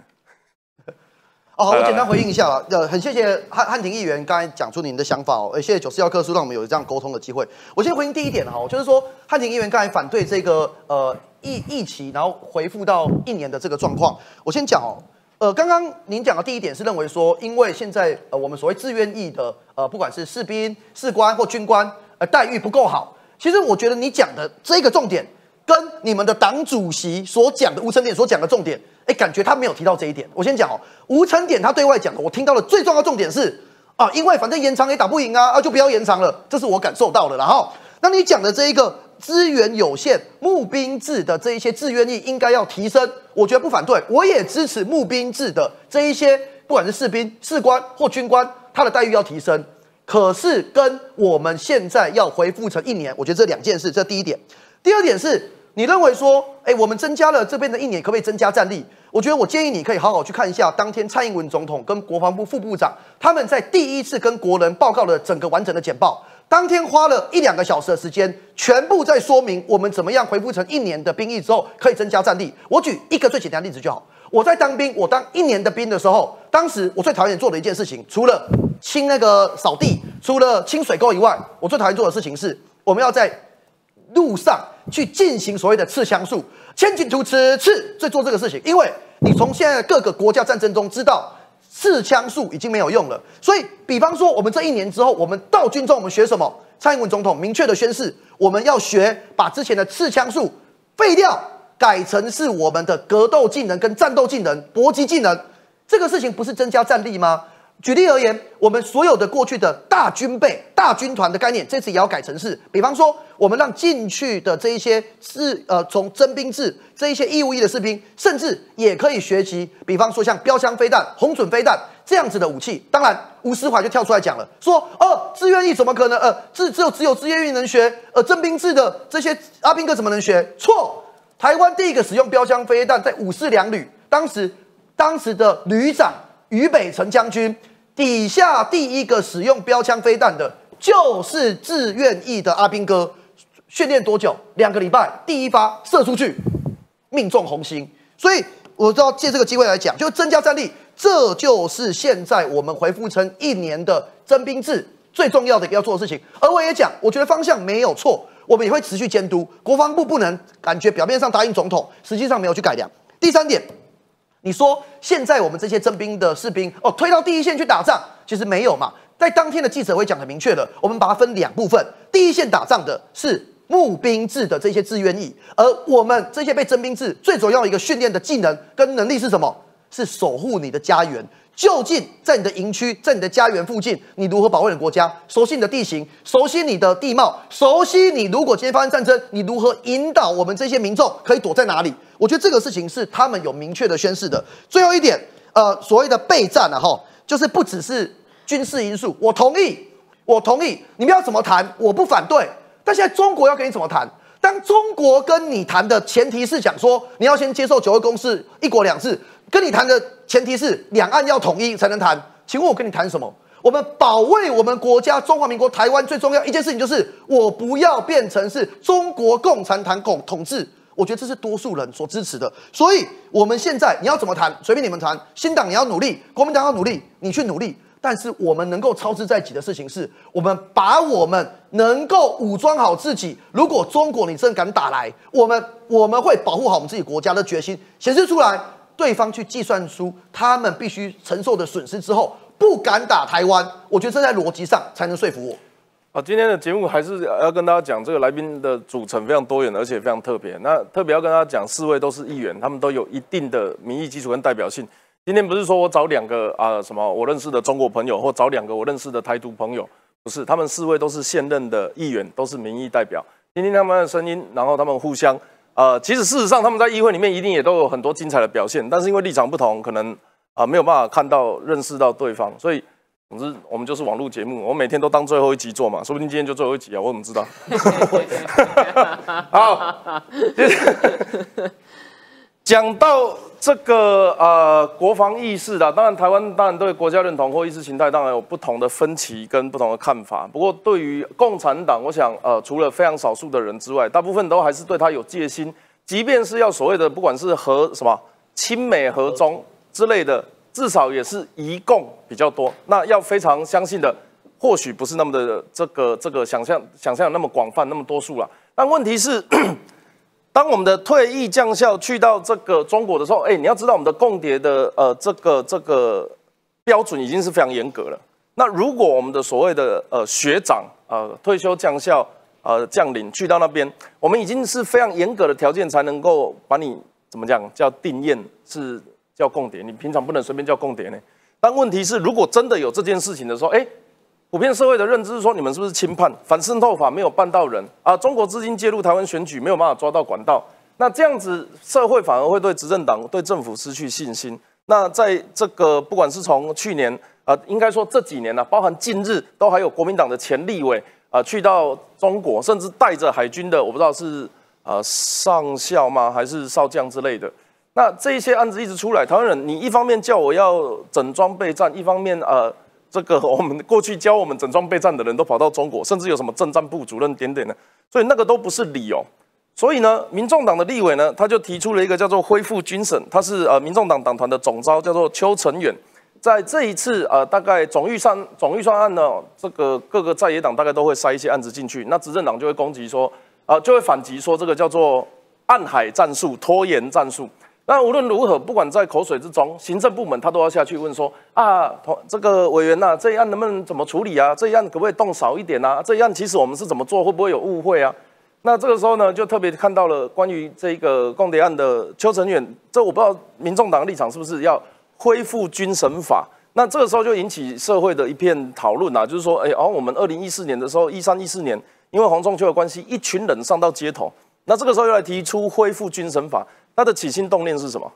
哦，我简单回应一下啊，呃，很谢谢汉汉庭议员刚才讲出您的想法哦，呃，谢谢九四幺课书让我们有这样沟通的机会。我先回应第一点哈，就是说汉庭议员刚才反对这个呃。疫疫情，然后回复到一年的这个状况，我先讲哦。呃，刚刚您讲的第一点是认为说，因为现在呃我们所谓自愿役的呃不管是士兵、士官或军官，呃待遇不够好。其实我觉得你讲的这个重点。跟你们的党主席所讲的吴成典所讲的重点，哎，感觉他没有提到这一点。我先讲哦，吴成典他对外讲的，我听到的最重要重点是啊，因为反正延长也打不赢啊，啊就不要延长了，这是我感受到的。然后，那你讲的这一个资源有限、募兵制的这一些志愿役应该要提升，我觉得不反对，我也支持募兵制的这一些，不管是士兵、士官或军官，他的待遇要提升。可是跟我们现在要恢复成一年，我觉得这两件事，这第一点。第二点是你认为说，哎，我们增加了这边的一年，可不可以增加战力？我觉得我建议你可以好好去看一下当天蔡英文总统跟国防部副部长他们在第一次跟国人报告的整个完整的简报，当天花了一两个小时的时间，全部在说明我们怎么样恢复成一年的兵役之后可以增加战力。我举一个最简单的例子就好。我在当兵，我当一年的兵的时候，当时我最讨厌做的一件事情，除了清那个扫地，除了清水沟以外，我最讨厌做的事情是，我们要在路上去进行所谓的刺枪术，千进图刺刺，在做这个事情。因为你从现在各个国家战争中知道，刺枪术已经没有用了。所以，比方说，我们这一年之后，我们到军中，我们学什么？蔡英文总统明确的宣誓，我们要学把之前的刺枪术废掉。改成是我们的格斗技能跟战斗技能、搏击技能，这个事情不是增加战力吗？举例而言，我们所有的过去的大军备、大军团的概念，这次也要改成是，比方说，我们让进去的这一些是呃，从征兵制这一些义务役的士兵，甚至也可以学习，比方说像标枪飞弹、红准飞弹这样子的武器。当然，吴思华就跳出来讲了，说哦，志愿役怎么可能？呃，只只有只有志愿役能学，呃，征兵制的这些阿兵哥怎么能学？错。台湾第一个使用标枪飞弹在五四两旅，当时当时的旅长于北辰将军底下第一个使用标枪飞弹的，就是自愿意的阿兵哥。训练多久？两个礼拜，第一发射出去，命中红心。所以我都要借这个机会来讲，就增加战力，这就是现在我们回复成一年的征兵制最重要的要做的事情。而我也讲，我觉得方向没有错。我们也会持续监督国防部，不能感觉表面上答应总统，实际上没有去改良。第三点，你说现在我们这些征兵的士兵哦，推到第一线去打仗，其实没有嘛。在当天的记者会讲很明确的，我们把它分两部分，第一线打仗的是募兵制的这些志愿役，而我们这些被征兵制最主要一个训练的技能跟能力是什么？是守护你的家园。就近在你的营区，在你的家园附近，你如何保卫你的国家？熟悉你的地形，熟悉你的地貌，熟悉你如果今天发生战争，你如何引导我们这些民众可以躲在哪里？我觉得这个事情是他们有明确的宣誓的。最后一点，呃，所谓的备战啊，哈，就是不只是军事因素。我同意，我同意，你们要怎么谈，我不反对。但现在中国要跟你怎么谈？当中国跟你谈的前提是讲说，你要先接受九二共识、一国两制。跟你谈的前提是两岸要统一才能谈，请问我跟你谈什么？我们保卫我们国家中华民国台湾最重要一件事情就是我不要变成是中国共产党统统治，我觉得这是多数人所支持的。所以我们现在你要怎么谈，随便你们谈。新党你要努力，国民党要努力，你去努力。但是我们能够操之在己的事情是，我们把我们能够武装好自己。如果中国你真敢打来，我们我们会保护好我们自己国家的决心显示出来。对方去计算出他们必须承受的损失之后，不敢打台湾。我觉得这在逻辑上才能说服我。啊，今天的节目还是要跟大家讲，这个来宾的组成非常多元，而且非常特别。那特别要跟大家讲，四位都是议员，他们都有一定的民意基础跟代表性。今天不是说我找两个啊什么我认识的中国朋友，或找两个我认识的台独朋友，不是，他们四位都是现任的议员，都是民意代表，听听他们的声音，然后他们互相。呃，其实事实上他们在议会里面一定也都有很多精彩的表现，但是因为立场不同，可能啊没有办法看到、认识到对方，所以总之我们就是网络节目，我每天都当最后一集做嘛，说不定今天就最后一集啊，我怎么知道？好，讲到。这个呃，国防意识的，当然台湾当然对国家认同或意识形态当然有不同的分歧跟不同的看法。不过对于共产党，我想呃，除了非常少数的人之外，大部分都还是对他有戒心。即便是要所谓的不管是和什么亲美和中之类的，至少也是一共比较多。那要非常相信的，或许不是那么的这个这个想象想象那么广泛那么多数了。但问题是。当我们的退役将校去到这个中国的时候，哎，你要知道我们的共谍的呃这个这个标准已经是非常严格了。那如果我们的所谓的呃学长呃退休将校呃将领去到那边，我们已经是非常严格的条件才能够把你怎么讲叫定验是叫共谍，你平常不能随便叫共谍呢。但问题是，如果真的有这件事情的时候，哎，普遍社会的认知是说你们是不是轻判反渗透法没有办到人啊？中国资金介入台湾选举没有办法抓到管道，那这样子社会反而会对执政党对政府失去信心。那在这个不管是从去年。呃，应该说这几年呢，包含近日都还有国民党的前立委啊，去到中国，甚至带着海军的，我不知道是呃上校吗，还是少将之类的。那这一些案子一直出来，台湾人，你一方面叫我要整装备战，一方面呃，这个 我们过去教我们整装备战的人都跑到中国，甚至有什么政战部主任点点的，所以那个都不是理由。所以呢，民众党的立委呢，他就提出了一个叫做恢复军审，他是呃民众党党团的总召，叫做邱成远。在这一次，呃，大概总预算总预算案呢，这个各个在野党大概都会塞一些案子进去，那执政党就会攻击说，呃，就会反击说这个叫做暗海战术、拖延战术。那无论如何，不管在口水之中，行政部门他都要下去问说，啊，这个委员呐，这一案能不能怎么处理啊？这一案可不可以动少一点啊？这一案其实我们是怎么做，会不会有误会啊？那这个时候呢，就特别看到了关于这个共谍案的邱成远，这我不知道民众党的立场是不是要。恢复军审法，那这个时候就引起社会的一片讨论啊，就是说，哎，哦，我们二零一四年的时候，一三一四年，因为黄仲秋的关系，一群人上到街头，那这个时候又来提出恢复军审法，他的起心动念是什么？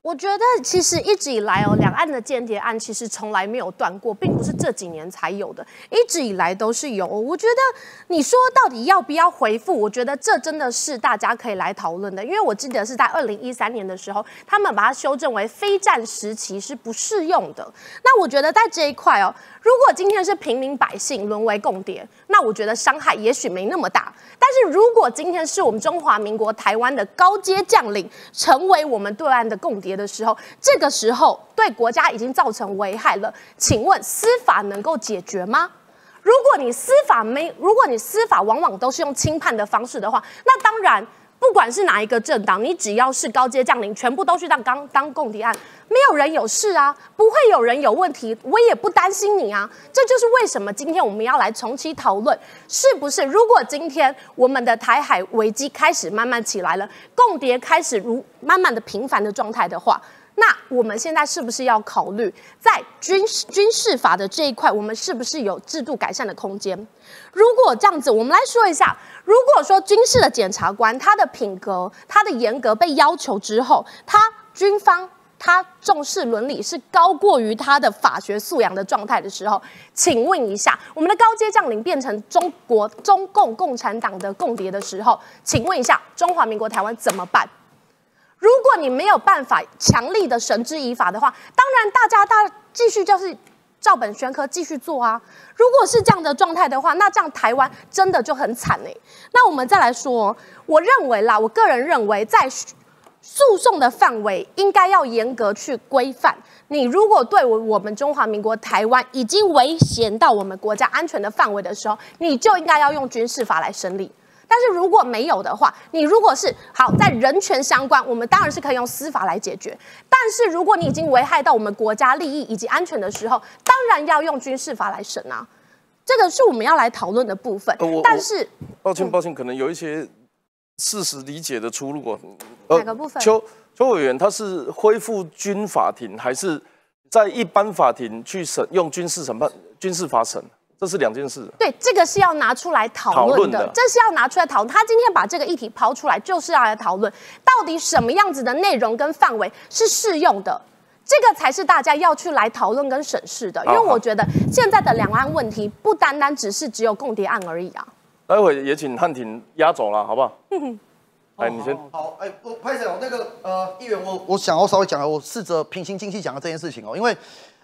我觉得其实一直以来哦，两岸的间谍案其实从来没有断过，并不是这几年才有的，一直以来都是有。我觉得你说到底要不要回复，我觉得这真的是大家可以来讨论的。因为我记得是在二零一三年的时候，他们把它修正为非战时期是不适用的。那我觉得在这一块哦，如果今天是平民百姓沦为共谍，那我觉得伤害也许没那么大。但是如果今天是我们中华民国台湾的高阶将领成为我们对岸的共谍的时候，这个时候对国家已经造成危害了，请问司法能够解决吗？如果你司法没，如果你司法往往都是用轻判的方式的话，那当然。不管是哪一个政党，你只要是高阶将领，全部都去当当当共谍案，没有人有事啊，不会有人有问题，我也不担心你啊。这就是为什么今天我们要来重启讨论，是不是？如果今天我们的台海危机开始慢慢起来了，共谍开始如慢慢的频繁的状态的话。那我们现在是不是要考虑在军事军事法的这一块，我们是不是有制度改善的空间？如果这样子，我们来说一下，如果说军事的检察官他的品格、他的严格被要求之后，他军方他重视伦理是高过于他的法学素养的状态的时候，请问一下，我们的高阶将领变成中国中共共产党的共谍的时候，请问一下，中华民国台湾怎么办？如果你没有办法强力的绳之以法的话，当然大家大继续就是照本宣科继续做啊。如果是这样的状态的话，那这样台湾真的就很惨哎。那我们再来说，我认为啦，我个人认为在诉讼的范围应该要严格去规范。你如果对我我们中华民国台湾已经危险到我们国家安全的范围的时候，你就应该要用军事法来审理。但是如果没有的话，你如果是好在人权相关，我们当然是可以用司法来解决。但是如果你已经危害到我们国家利益以及安全的时候，当然要用军事法来审啊。这个是我们要来讨论的部分。但是，抱歉抱歉，可能有一些事实理解的出入。哪个部分？邱邱委员他是恢复军法庭，还是在一般法庭去审用军事审判军事法审？这是两件事。对，这个是要拿出来讨论的，这是要拿出来讨论。他今天把这个议题抛出来，就是要来讨论到底什么样子的内容跟范围是适用的，这个才是大家要去来讨论跟审视的。因为我觉得现在的两岸问题不单单只是只有共谍案而已啊。待会也请汉庭压走了，好不好？嗯 哎，你先。好，哎，我拍手。那个呃，议员，我我想要稍微讲，我试着平心静气讲下这件事情哦，因为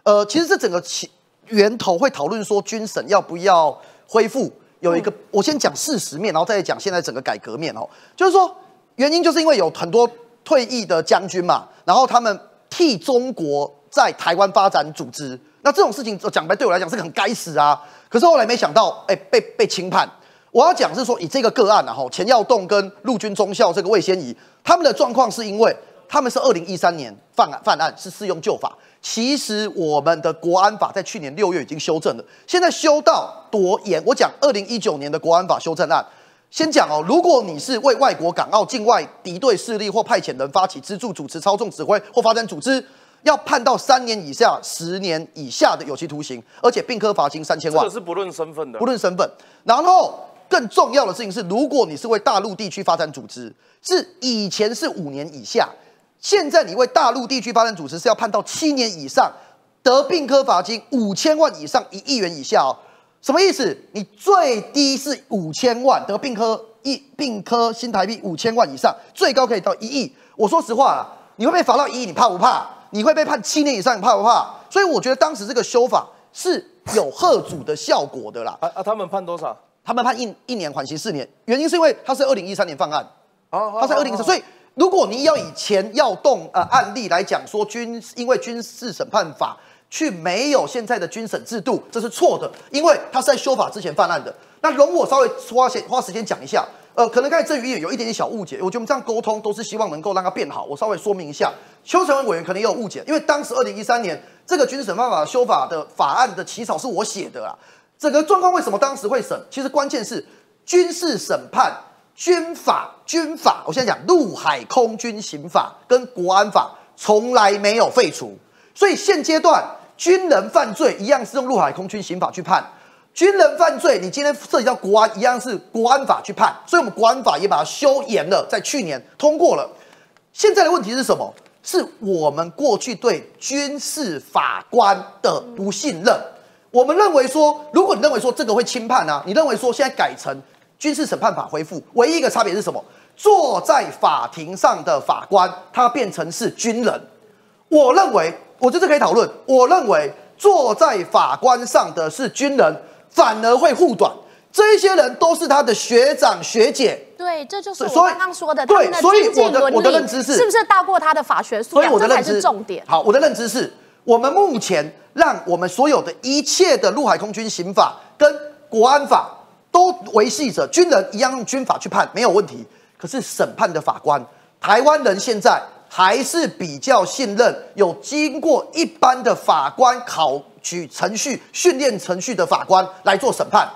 呃，其实这整个起。源头会讨论说军审要不要恢复，有一个我先讲事实面，然后再讲现在整个改革面哦。就是说原因就是因为有很多退役的将军嘛，然后他们替中国在台湾发展组织，那这种事情讲白对我来讲是个很该死啊。可是后来没想到，哎，被被轻判。我要讲是说以这个个案啊，哈，钱耀栋跟陆军中校这个魏先仪，他们的状况是因为他们是二零一三年犯案犯案是适用旧法。其实我们的国安法在去年六月已经修正了，现在修到多严？我讲二零一九年的国安法修正案，先讲哦，如果你是为外国港澳境外敌对势力或派遣人发起资助、主持、操纵、指挥或发展组织，要判到三年以下十年以下的有期徒刑，而且并科罚金三千万这个。是不论身份的不。论身份。然后更重要的事情是，如果你是为大陆地区发展组织，是以前是五年以下，现在你为大陆地区发展组织是要判到七年以上，得并科罚金五千万以上一亿元以下哦。什么意思？你最低是五千万，得并科一并科新台币五千万以上，最高可以到一亿。我说实话啊，你会被罚到一亿，你怕不怕？你会被判七年以上，你怕不怕？所以我觉得当时这个修法是有贺阻的效果的啦。啊啊，他们判多少？他们判一一年缓刑四年，原因是因为他是二零一三年犯案，哦他是二零一三，所以如果你要以前要动呃案例来讲说军因为军事审判法去没有现在的军审制度，这是错的，因为他是在修法之前犯案的。那容我稍微花些花时间讲一下，呃，可能刚才郑宇也有一点点小误解，我觉得我们这样沟通都是希望能够让它变好。我稍微说明一下，邱成文委员可能也有误解，因为当时二零一三年这个军事审判法修法的法案的起草是我写的啊。整个状况为什么当时会审？其实关键是军事审判、军法、军法。我现在讲陆海空军刑法跟国安法从来没有废除，所以现阶段军人犯罪一样是用陆海空军刑法去判。军人犯罪，你今天涉及到国安，一样是国安法去判，所以我们国安法也把它修严了，在去年通过了。现在的问题是什么？是我们过去对军事法官的不信任。我们认为说，如果你认为说这个会轻判啊，你认为说现在改成军事审判法恢复，唯一一个差别是什么？坐在法庭上的法官，他变成是军人。我认为，我这可以讨论。我认为坐在法官上的是军人，反而会护短。这一些人都是他的学长学姐，对，这就是我刚刚说的，对所以我的我的认知是是不是大过他的法学素所以我的认知是重点。好，我的认知是我们目前让我们所有的一切的陆海空军刑法跟国安法都维系着军人一样用军法去判没有问题。可是审判的法官，台湾人现在还是比较信任有经过一般的法官考取程序、训练程序的法官来做审判。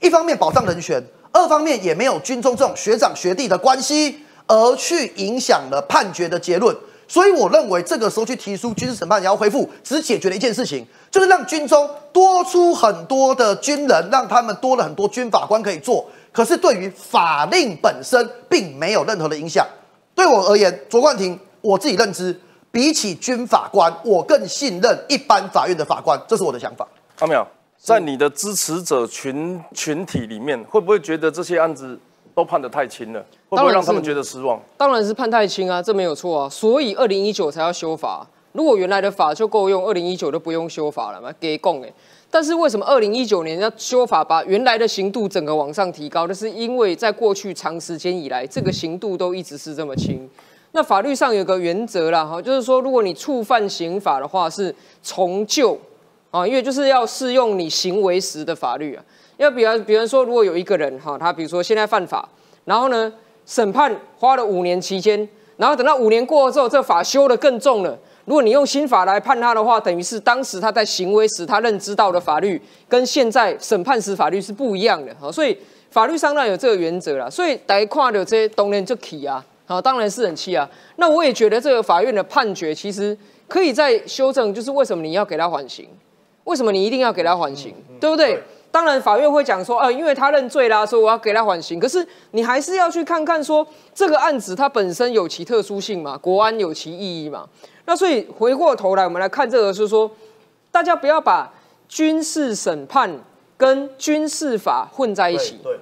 一方面保障人权，二方面也没有军中这种学长学弟的关系，而去影响了判决的结论。所以我认为这个时候去提出军事审判也要恢复，只解决了一件事情，就是让军中多出很多的军人，让他们多了很多军法官可以做。可是对于法令本身并没有任何的影响。对我而言，卓冠廷我自己认知，比起军法官，我更信任一般法院的法官，这是我的想法。阿淼，在你的支持者群群体里面，会不会觉得这些案子都判得太轻了？会不会让他们觉得失望？当然是判太轻啊，这没有错啊。所以二零一九才要修法，如果原来的法就够用，二零一九就不用修法了嘛，给供哎。但是为什么二零一九年要修法，把原来的刑度整个往上提高？那是因为在过去长时间以来，这个刑度都一直是这么轻。那法律上有个原则啦，哈，就是说，如果你触犯刑法的话，是从旧啊，因为就是要适用你行为时的法律啊。要比方，比方说，如果有一个人哈，他比如说现在犯法，然后呢，审判花了五年期间，然后等到五年过后之后，这法修得更重了。如果你用新法来判他的话，等于是当时他在行为时他认知到的法律，跟现在审判时法律是不一样的。好，所以法律上当然有这个原则啦。所以大家看到这些当然就起啊，好，当然是很气啊。那我也觉得这个法院的判决其实可以再修正，就是为什么你要给他缓刑？为什么你一定要给他缓刑？对不对？当然，法院会讲说，呃，因为他认罪啦，所以我要给他缓刑。可是你还是要去看看说，这个案子它本身有其特殊性嘛，国安有其意义嘛。那所以回过头来，我们来看这个，是说，大家不要把军事审判跟军事法混在一起。对，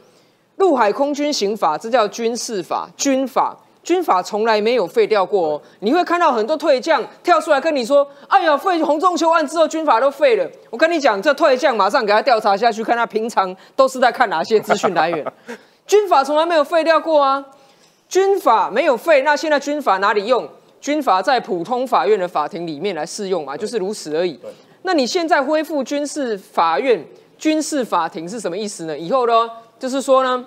陆海空军刑法，这叫军事法、军法。军法从来没有废掉过哦，你会看到很多退将跳出来跟你说：“哎呀，废洪仲秋案之后，军法都废了。”我跟你讲，这退将马上给他调查下去，看他平常都是在看哪些资讯来源。军法从来没有废掉过啊，军法没有废，那现在军法哪里用？军法在普通法院的法庭里面来适用嘛，就是如此而已。那你现在恢复军事法院、军事法庭是什么意思呢？以后呢，就是说呢，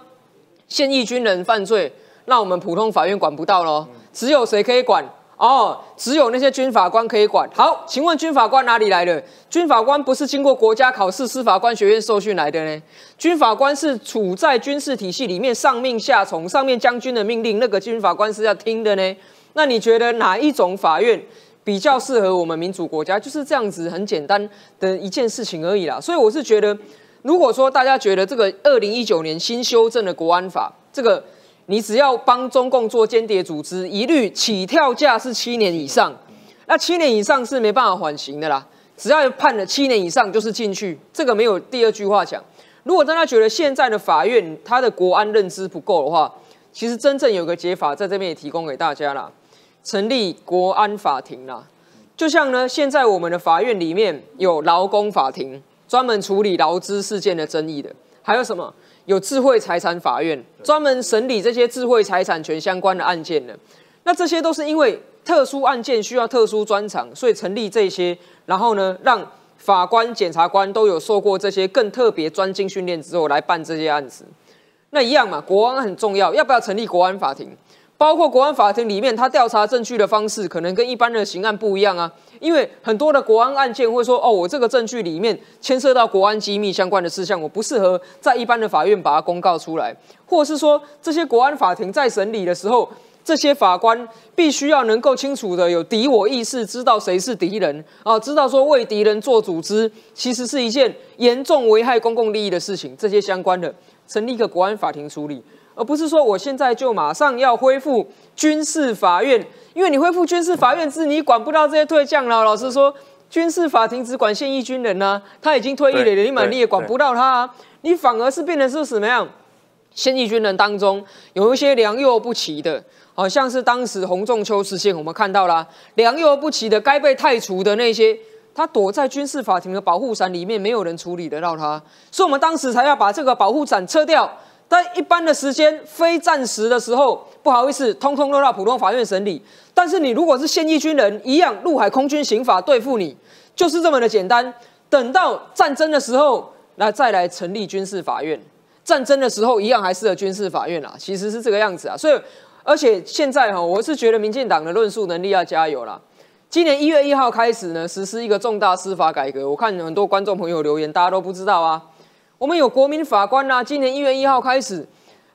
现役军人犯罪，那我们普通法院管不到咯，只有谁可以管？哦，只有那些军法官可以管。好，请问军法官哪里来的？军法官不是经过国家考试、司法官学院受训来的呢？军法官是处在军事体系里面，上命下从，上面将军的命令，那个军法官是要听的呢。那你觉得哪一种法院比较适合我们民主国家？就是这样子，很简单的一件事情而已啦。所以我是觉得，如果说大家觉得这个二零一九年新修正的国安法，这个。你只要帮中共做间谍组织，一律起跳价是七年以上，那七年以上是没办法缓刑的啦。只要判了七年以上，就是进去，这个没有第二句话讲。如果大家觉得现在的法院他的国安认知不够的话，其实真正有个解法在这边也提供给大家啦，成立国安法庭啦。就像呢，现在我们的法院里面有劳工法庭，专门处理劳资事件的争议的，还有什么？有智慧财产法院专门审理这些智慧财产权相关的案件的，那这些都是因为特殊案件需要特殊专长，所以成立这些，然后呢，让法官、检察官都有受过这些更特别专精训练之后来办这些案子。那一样嘛，国安很重要，要不要成立国安法庭？包括国安法庭里面，他调查证据的方式可能跟一般的刑案不一样啊。因为很多的国安案件会说，哦，我这个证据里面牵涉到国安机密相关的事项，我不适合在一般的法院把它公告出来，或是说这些国安法庭在审理的时候，这些法官必须要能够清楚的有敌我意识，知道谁是敌人啊，知道说为敌人做组织，其实是一件严重危害公共利益的事情，这些相关的成立一个国安法庭处理。而不是说我现在就马上要恢复军事法院，因为你恢复军事法院，是你管不到这些退将了。老实说，军事法庭只管现役军人呢，他已经退役了，你满你也管不到他啊。你反而是变成是什么样？现役军人当中有一些良莠不齐的，好像是当时洪仲秋事件，我们看到了良莠不齐的该被太除的那些，他躲在军事法庭的保护伞里面，没有人处理得到他，所以我们当时才要把这个保护伞撤掉。但一般的时间，非战时的时候，不好意思，通通落到普通法院审理。但是你如果是现役军人，一样陆海空军刑法对付你，就是这么的简单。等到战争的时候，那再来成立军事法院。战争的时候，一样还是个军事法院啊，其实是这个样子啊。所以，而且现在哈，我是觉得民进党的论述能力要加油了。今年一月一号开始呢，实施一个重大司法改革。我看很多观众朋友留言，大家都不知道啊。我们有国民法官呐，今年一月一号开始，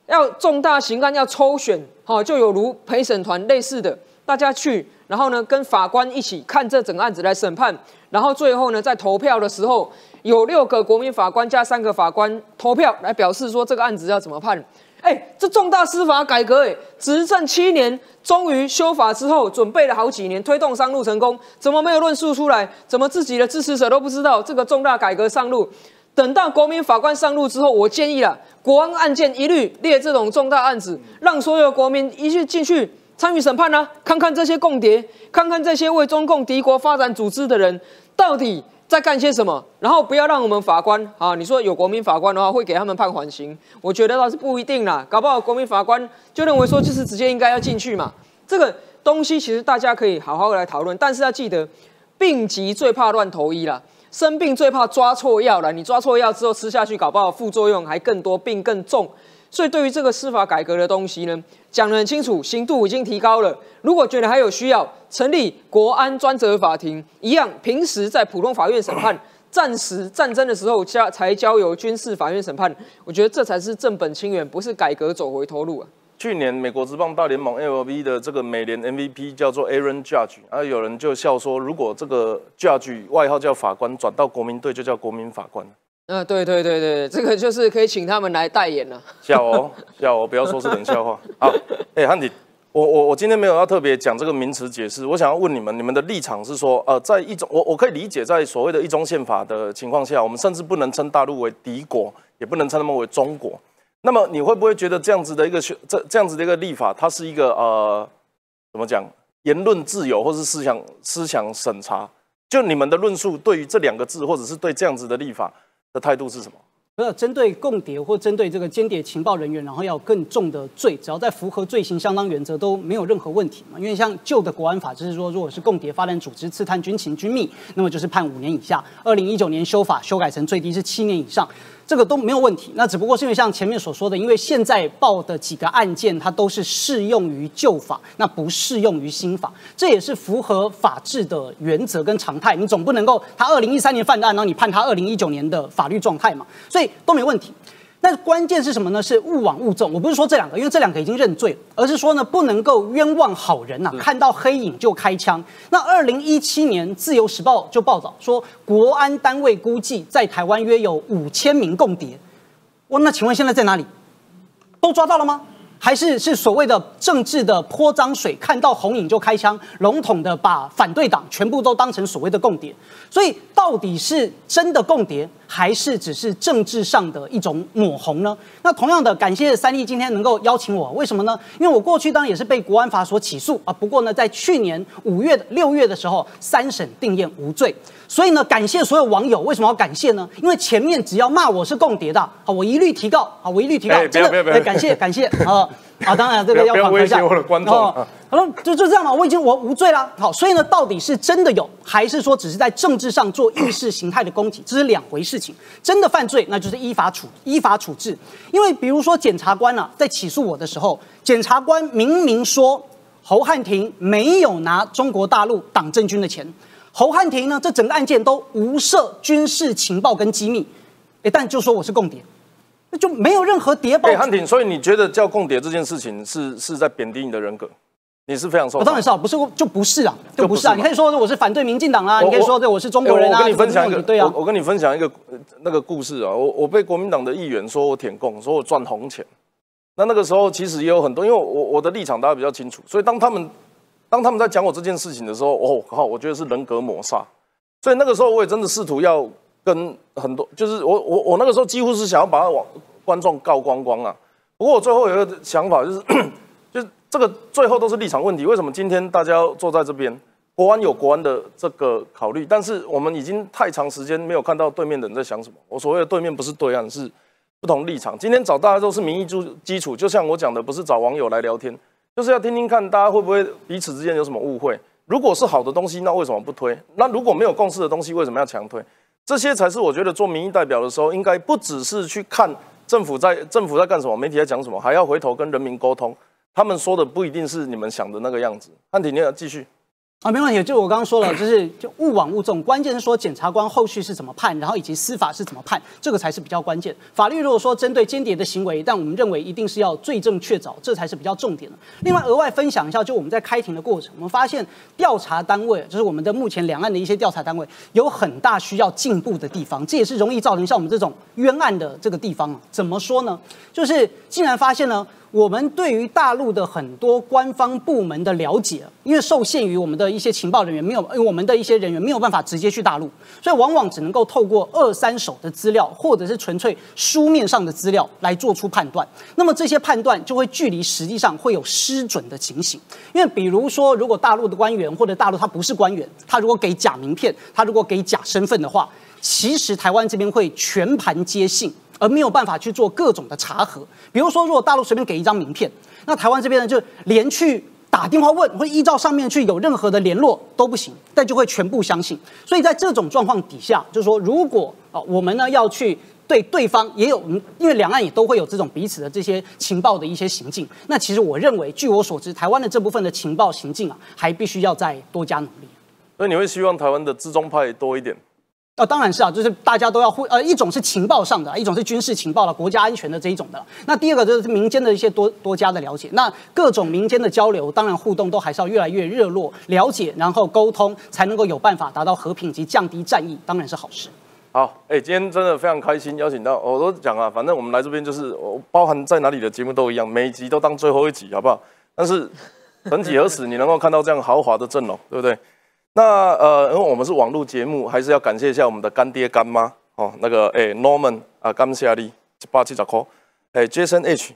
要重大刑案要抽选，好，就有如陪审团类似的，大家去，然后呢，跟法官一起看这整个案子来审判，然后最后呢，在投票的时候，有六个国民法官加三个法官投票来表示说这个案子要怎么判。哎，这重大司法改革，哎，执政七年，终于修法之后，准备了好几年，推动上路成功，怎么没有论述出来？怎么自己的支持者都不知道这个重大改革上路？等到国民法官上路之后，我建议了，国安案件一律列这种重大案子，让所有国民一律进去参与审判呢，看看这些共谍，看看这些为中共敌国发展组织的人到底在干些什么，然后不要让我们法官啊，你说有国民法官的话会给他们判缓刑，我觉得倒是不一定啦，搞不好国民法官就认为说就是直接应该要进去嘛，这个东西其实大家可以好好来讨论，但是要记得，病急最怕乱投医啦。生病最怕抓错药了，你抓错药之后吃下去，搞不好副作用还更多，病更重。所以对于这个司法改革的东西呢，讲得很清楚，刑度已经提高了。如果觉得还有需要，成立国安专责法庭，一样，平时在普通法院审判，战时战争的时候交才交由军事法院审判。我觉得这才是正本清源，不是改革走回头路啊。去年美国职棒大联盟 MLB 的这个美联 MVP 叫做 Aaron Judge，啊，有人就笑说，如果这个 Judge 外号叫法官，转到国民队就叫国民法官。嗯，对对对对，这个就是可以请他们来代言了。笑哦，笑哦，不要说是冷笑话。好，哎，汉迪，我我我今天没有要特别讲这个名词解释，我想要问你们，你们的立场是说，呃，在一种我我可以理解，在所谓的一中宪法的情况下，我们甚至不能称大陆为敌国，也不能称他们为中国。那么你会不会觉得这样子的一个这这样子的一个立法，它是一个呃怎么讲言论自由或是思想思想审查？就你们的论述对于这两个字，或者是对这样子的立法的态度是什么？没有针对共谍或针对这个间谍情报人员，然后要更重的罪，只要在符合罪行相当原则都没有任何问题嘛。因为像旧的国安法就是说，如果是共谍发展组织、刺探军情军密，那么就是判五年以下。二零一九年修法修改成最低是七年以上。这个都没有问题。那只不过是因为像前面所说的，因为现在报的几个案件，它都是适用于旧法，那不适用于新法，这也是符合法治的原则跟常态。你总不能够他二零一三年犯的案，然后你判他二零一九年的法律状态嘛，所以都没问题。但关键是什么呢？是勿枉勿纵。我不是说这两个，因为这两个已经认罪，而是说呢，不能够冤枉好人呐。看到黑影就开枪。那二零一七年，《自由时报》就报道说，国安单位估计在台湾约有五千名共谍。我，那请问现在在哪里？都抓到了吗？还是是所谓的政治的泼脏水，看到红影就开枪，笼统的把反对党全部都当成所谓的共谍，所以到底是真的共谍，还是只是政治上的一种抹红呢？那同样的，感谢三立今天能够邀请我，为什么呢？因为我过去当然也是被国安法所起诉啊，不过呢，在去年五月、六月的时候，三审定验无罪，所以呢，感谢所有网友，为什么要感谢呢？因为前面只要骂我是共谍的，好，我一律提告，好，我一律提告，真的，感谢感谢啊。啊，当然这个要不威胁我的观众。好了，就就这样嘛，我已经我无罪了。好，所以呢，到底是真的有，还是说只是在政治上做意识形态的攻击，这是两回事情。真的犯罪，那就是依法处依法处置。因为比如说检察官呢，在起诉我的时候，检察官明明说侯汉廷没有拿中国大陆党政军的钱，侯汉廷呢，这整个案件都无涉军事情报跟机密，哎，但就说我是共谍。那就没有任何谍报。汉庭，所以你觉得叫共谍这件事情是是在贬低你的人格？你是非常受？当然是啊，不是就不是啊，就不是啊。你可以说我是反对民进党啊，你可以说对我是中国人啊。我跟你分享一个，对啊，我跟你分享一个那个故事啊。我我被国民党的议员说我舔共，说我赚红钱。那那个时候其实也有很多，因为我我的立场大家比较清楚，所以当他们当他们在讲我这件事情的时候，哦靠，我觉得是人格抹杀。所以那个时候我也真的试图要跟很多，就是我我我那个时候几乎是想要把它往。观众告光光啊！不过我最后有一个想法，就是 这个最后都是立场问题。为什么今天大家坐在这边，国安有国安的这个考虑，但是我们已经太长时间没有看到对面的人在想什么。我所谓的对面不是对岸，是不同立场。今天找大家都是民意基基础，就像我讲的，不是找网友来聊天，就是要听听看大家会不会彼此之间有什么误会。如果是好的东西，那为什么不推？那如果没有共识的东西，为什么要强推？这些才是我觉得做民意代表的时候，应该不只是去看。政府在政府在干什么？媒体在讲什么？还要回头跟人民沟通。他们说的不一定是你们想的那个样子。汉庭，你要继续。啊，没问题。就我刚刚说了，就是就勿枉勿纵，关键是说检察官后续是怎么判，然后以及司法是怎么判，这个才是比较关键。法律如果说针对间谍的行为，但我们认为一定是要罪证确凿，这才是比较重点的。另外，额外分享一下，就我们在开庭的过程，我们发现调查单位，就是我们的目前两岸的一些调查单位，有很大需要进步的地方，这也是容易造成像我们这种冤案的这个地方啊。怎么说呢？就是竟然发现呢。我们对于大陆的很多官方部门的了解，因为受限于我们的一些情报人员没有，我们的一些人员没有办法直接去大陆，所以往往只能够透过二三手的资料，或者是纯粹书面上的资料来做出判断。那么这些判断就会距离实际上会有失准的情形。因为比如说，如果大陆的官员或者大陆他不是官员，他如果给假名片，他如果给假身份的话，其实台湾这边会全盘皆信。而没有办法去做各种的查核，比如说，如果大陆随便给一张名片，那台湾这边呢，就连去打电话问，或依照上面去有任何的联络都不行，但就会全部相信。所以在这种状况底下，就是说，如果啊，我们呢要去对对方也有，因为两岸也都会有这种彼此的这些情报的一些行径，那其实我认为，据我所知，台湾的这部分的情报行径啊，还必须要再多加努力。所以你会希望台湾的资中派多一点？啊，当然是啊，就是大家都要互呃，一种是情报上的，一种是军事情报了、国家安全的这一种的。那第二个就是民间的一些多多加的了解。那各种民间的交流，当然互动都还是要越来越热络，了解然后沟通，才能够有办法达到和平及降低战役，当然是好事。好，哎，今天真的非常开心，邀请到我都讲啊，反正我们来这边就是我包含在哪里的节目都一样，每一集都当最后一集，好不好？但是曾几何时，你能够看到这样豪华的阵容，对不对？那呃，因为我们是网络节目，还是要感谢一下我们的干爹干妈哦。那个哎，Norman 啊，感谢你七八七十块。哎，Jason H，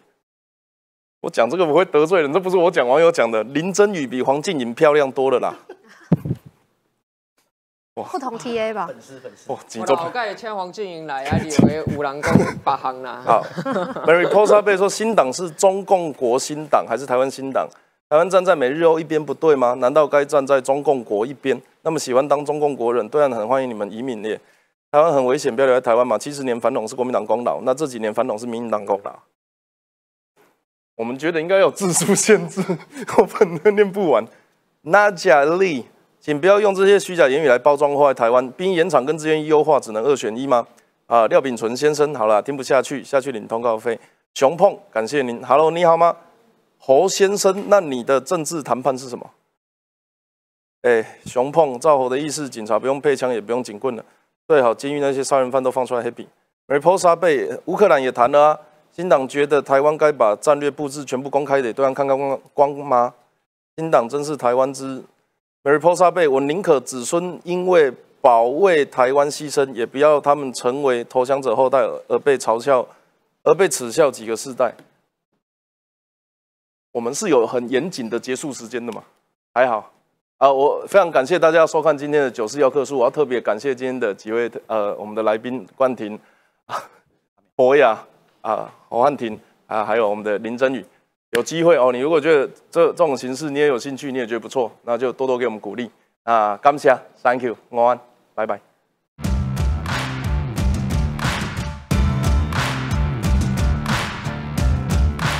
我讲这个不会得罪人，这不是我讲，网友讲的。林真宇比黄静颖漂亮多了啦。不同 TA 吧？粉丝粉丝。哇，几周。老盖请黄静颖来啊，以为五郎公八行啦。好，Mary Posa 被说新党是中共国新党还是台湾新党？台湾站在美日欧一边不对吗？难道该站在中共国一边？那么喜欢当中共国人，对岸很欢迎你们移民耶。台湾很危险，不要留在台湾嘛。七十年反垄是国民党功劳，那这几年反垄是民进党功劳。我们觉得应该有字数限制，我本都念不完。那贾利，请不要用这些虚假言语来包装坏台湾。兵延长跟资源优化只能二选一吗？啊，廖炳纯先生，好了，听不下去，下去领通告费。熊碰，感谢您。Hello，你好吗？侯先生，那你的政治谈判是什么？哎，熊碰，赵侯的意思，警察不用配枪，也不用警棍了，最好监狱那些杀人犯都放出来 happy。Reposa 被乌克兰也谈了啊。新党觉得台湾该把战略布置全部公开给对岸看看光光吗？新党真是台湾之 Mariposa 贝我宁可子孙因为保卫台湾牺牲，也不要他们成为投降者后代而被嘲笑，而被耻笑几个世代。我们是有很严谨的结束时间的嘛？还好啊，我非常感谢大家收看今天的九四幺课数，我要特别感谢今天的几位呃我们的来宾冠廷、博雅。啊，侯汉廷啊，还有我们的林真宇，有机会哦。你如果觉得这这种形式你也有兴趣，你也觉得不错，那就多多给我们鼓励啊。感谢，Thank you，晚安，拜拜。